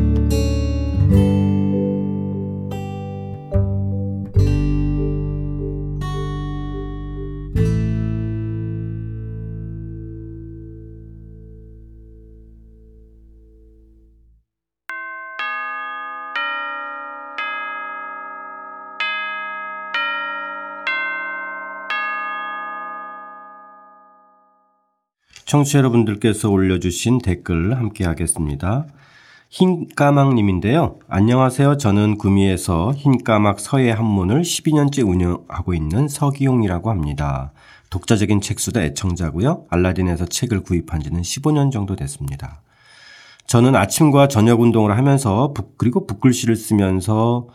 청취자 여러분들께서 올려주신 댓글 함께 하겠습니다. 흰까막님인데요. 안녕하세요. 저는 구미에서 흰까막 서예 한문을 12년째 운영하고 있는 서기용이라고 합니다. 독자적인 책수다 애청자고요. 알라딘에서 책을 구입한 지는 15년 정도 됐습니다. 저는 아침과 저녁 운동을 하면서 북, 그리고 붓글씨를 쓰면서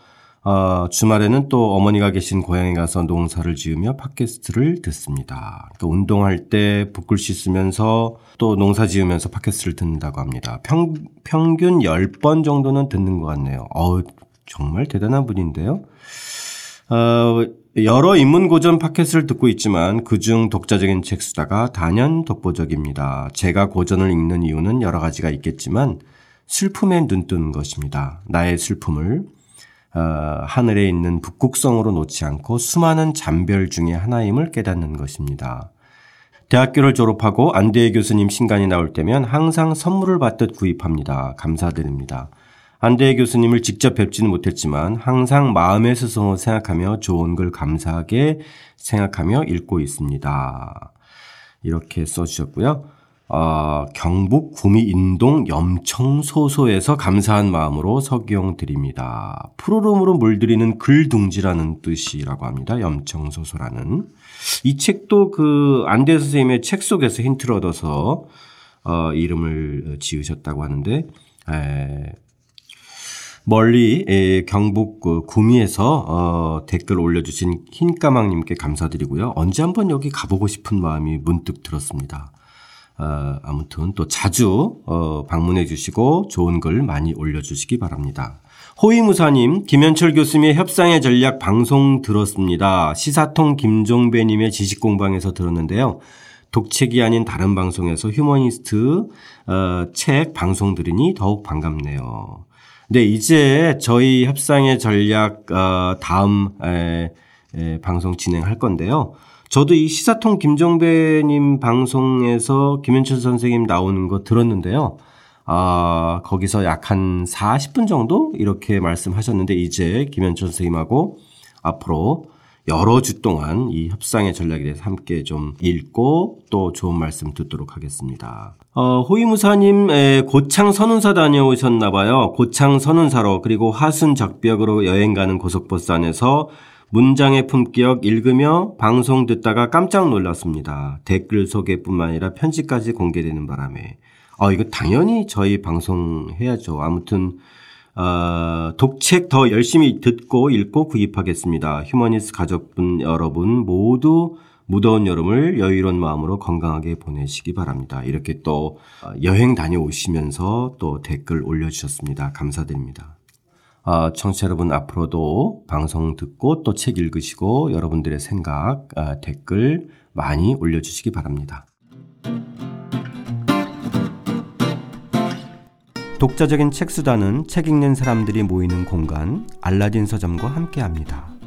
어, 주말에는 또 어머니가 계신 고향에 가서 농사를 지으며 팟캐스트를 듣습니다. 그러니까 운동할 때 붓글씨 쓰면서 또 농사 지으면서 팟캐스트를 듣는다고 합니다. 평, 평균 10번 정도는 듣는 것 같네요. 어우, 정말 대단한 분인데요. 어, 여러 인문 고전 팟캐스트를 듣고 있지만 그중 독자적인 책 수다가 단연 독보적입니다. 제가 고전을 읽는 이유는 여러 가지가 있겠지만 슬픔에 눈 뜨는 것입니다. 나의 슬픔을 어, 하늘에 있는 북극성으로 놓지 않고 수많은 잠별 중의 하나임을 깨닫는 것입니다. 대학교를 졸업하고 안대희 교수님 신간이 나올 때면 항상 선물을 받듯 구입합니다. 감사드립니다. 안대희 교수님을 직접 뵙지는 못했지만 항상 마음의 스승을 생각하며 좋은 글 감사하게 생각하며 읽고 있습니다. 이렇게 써주셨고요. 어, 경북 구미 인동 염청소소에서 감사한 마음으로 석영 드립니다. 푸르름으로 물들이는 글둥지라는 뜻이라고 합니다. 염청소소라는. 이 책도 그 안대 선생님의 책 속에서 힌트를 얻어서 어, 이름을 지으셨다고 하는데 에, 멀리 에, 경북 그 구미에서 어, 댓글 올려주신 흰까망님께 감사드리고요. 언제 한번 여기 가보고 싶은 마음이 문득 들었습니다. 어, 아무튼 또 자주 어, 방문해 주시고 좋은 글 많이 올려주시기 바랍니다. 호위무사님, 김현철 교수님의 협상의 전략 방송 들었습니다. 시사통 김종배님의 지식공방에서 들었는데요. 독책이 아닌 다른 방송에서 휴머니스트 어, 책 방송 들으니 더욱 반갑네요. 네, 이제 저희 협상의 전략 어, 다음 에, 에, 방송 진행할 건데요. 저도 이 시사통 김정배님 방송에서 김현철 선생님 나오는 거 들었는데요. 아, 거기서 약 한 40분 정도 이렇게 말씀하셨는데 이제 김현철 선생님하고 앞으로 여러 주 동안 이 협상의 전략에 대해서 함께 좀 읽고 또 좋은 말씀 듣도록 하겠습니다. 어, 호위무사님 고창 선운사 다녀오셨나 봐요. 고창 선운사로 그리고 하순 적벽으로 여행 가는 고속버스 안에서 문장의 품격 읽으며 방송 듣다가 깜짝 놀랐습니다. 댓글 소개뿐만 아니라 편지까지 공개되는 바람에. 아, 이거 당연히 저희 방송 해야죠. 아무튼, 어, 독책 더 열심히 듣고 읽고 구입하겠습니다. 휴머니스 가족분 여러분 모두 무더운 여름을 여유로운 마음으로 건강하게 보내시기 바랍니다. 이렇게 또 여행 다녀오시면서 또 댓글 올려주셨습니다. 감사드립니다. 어, 청취자 여러분 앞으로도 방송 듣고 또 책 읽으시고 여러분들의 생각, 어, 댓글 많이 올려주시기 바랍니다. 독자적인 책 수단은 책 읽는 사람들이 모이는 공간 알라딘 서점과 함께합니다.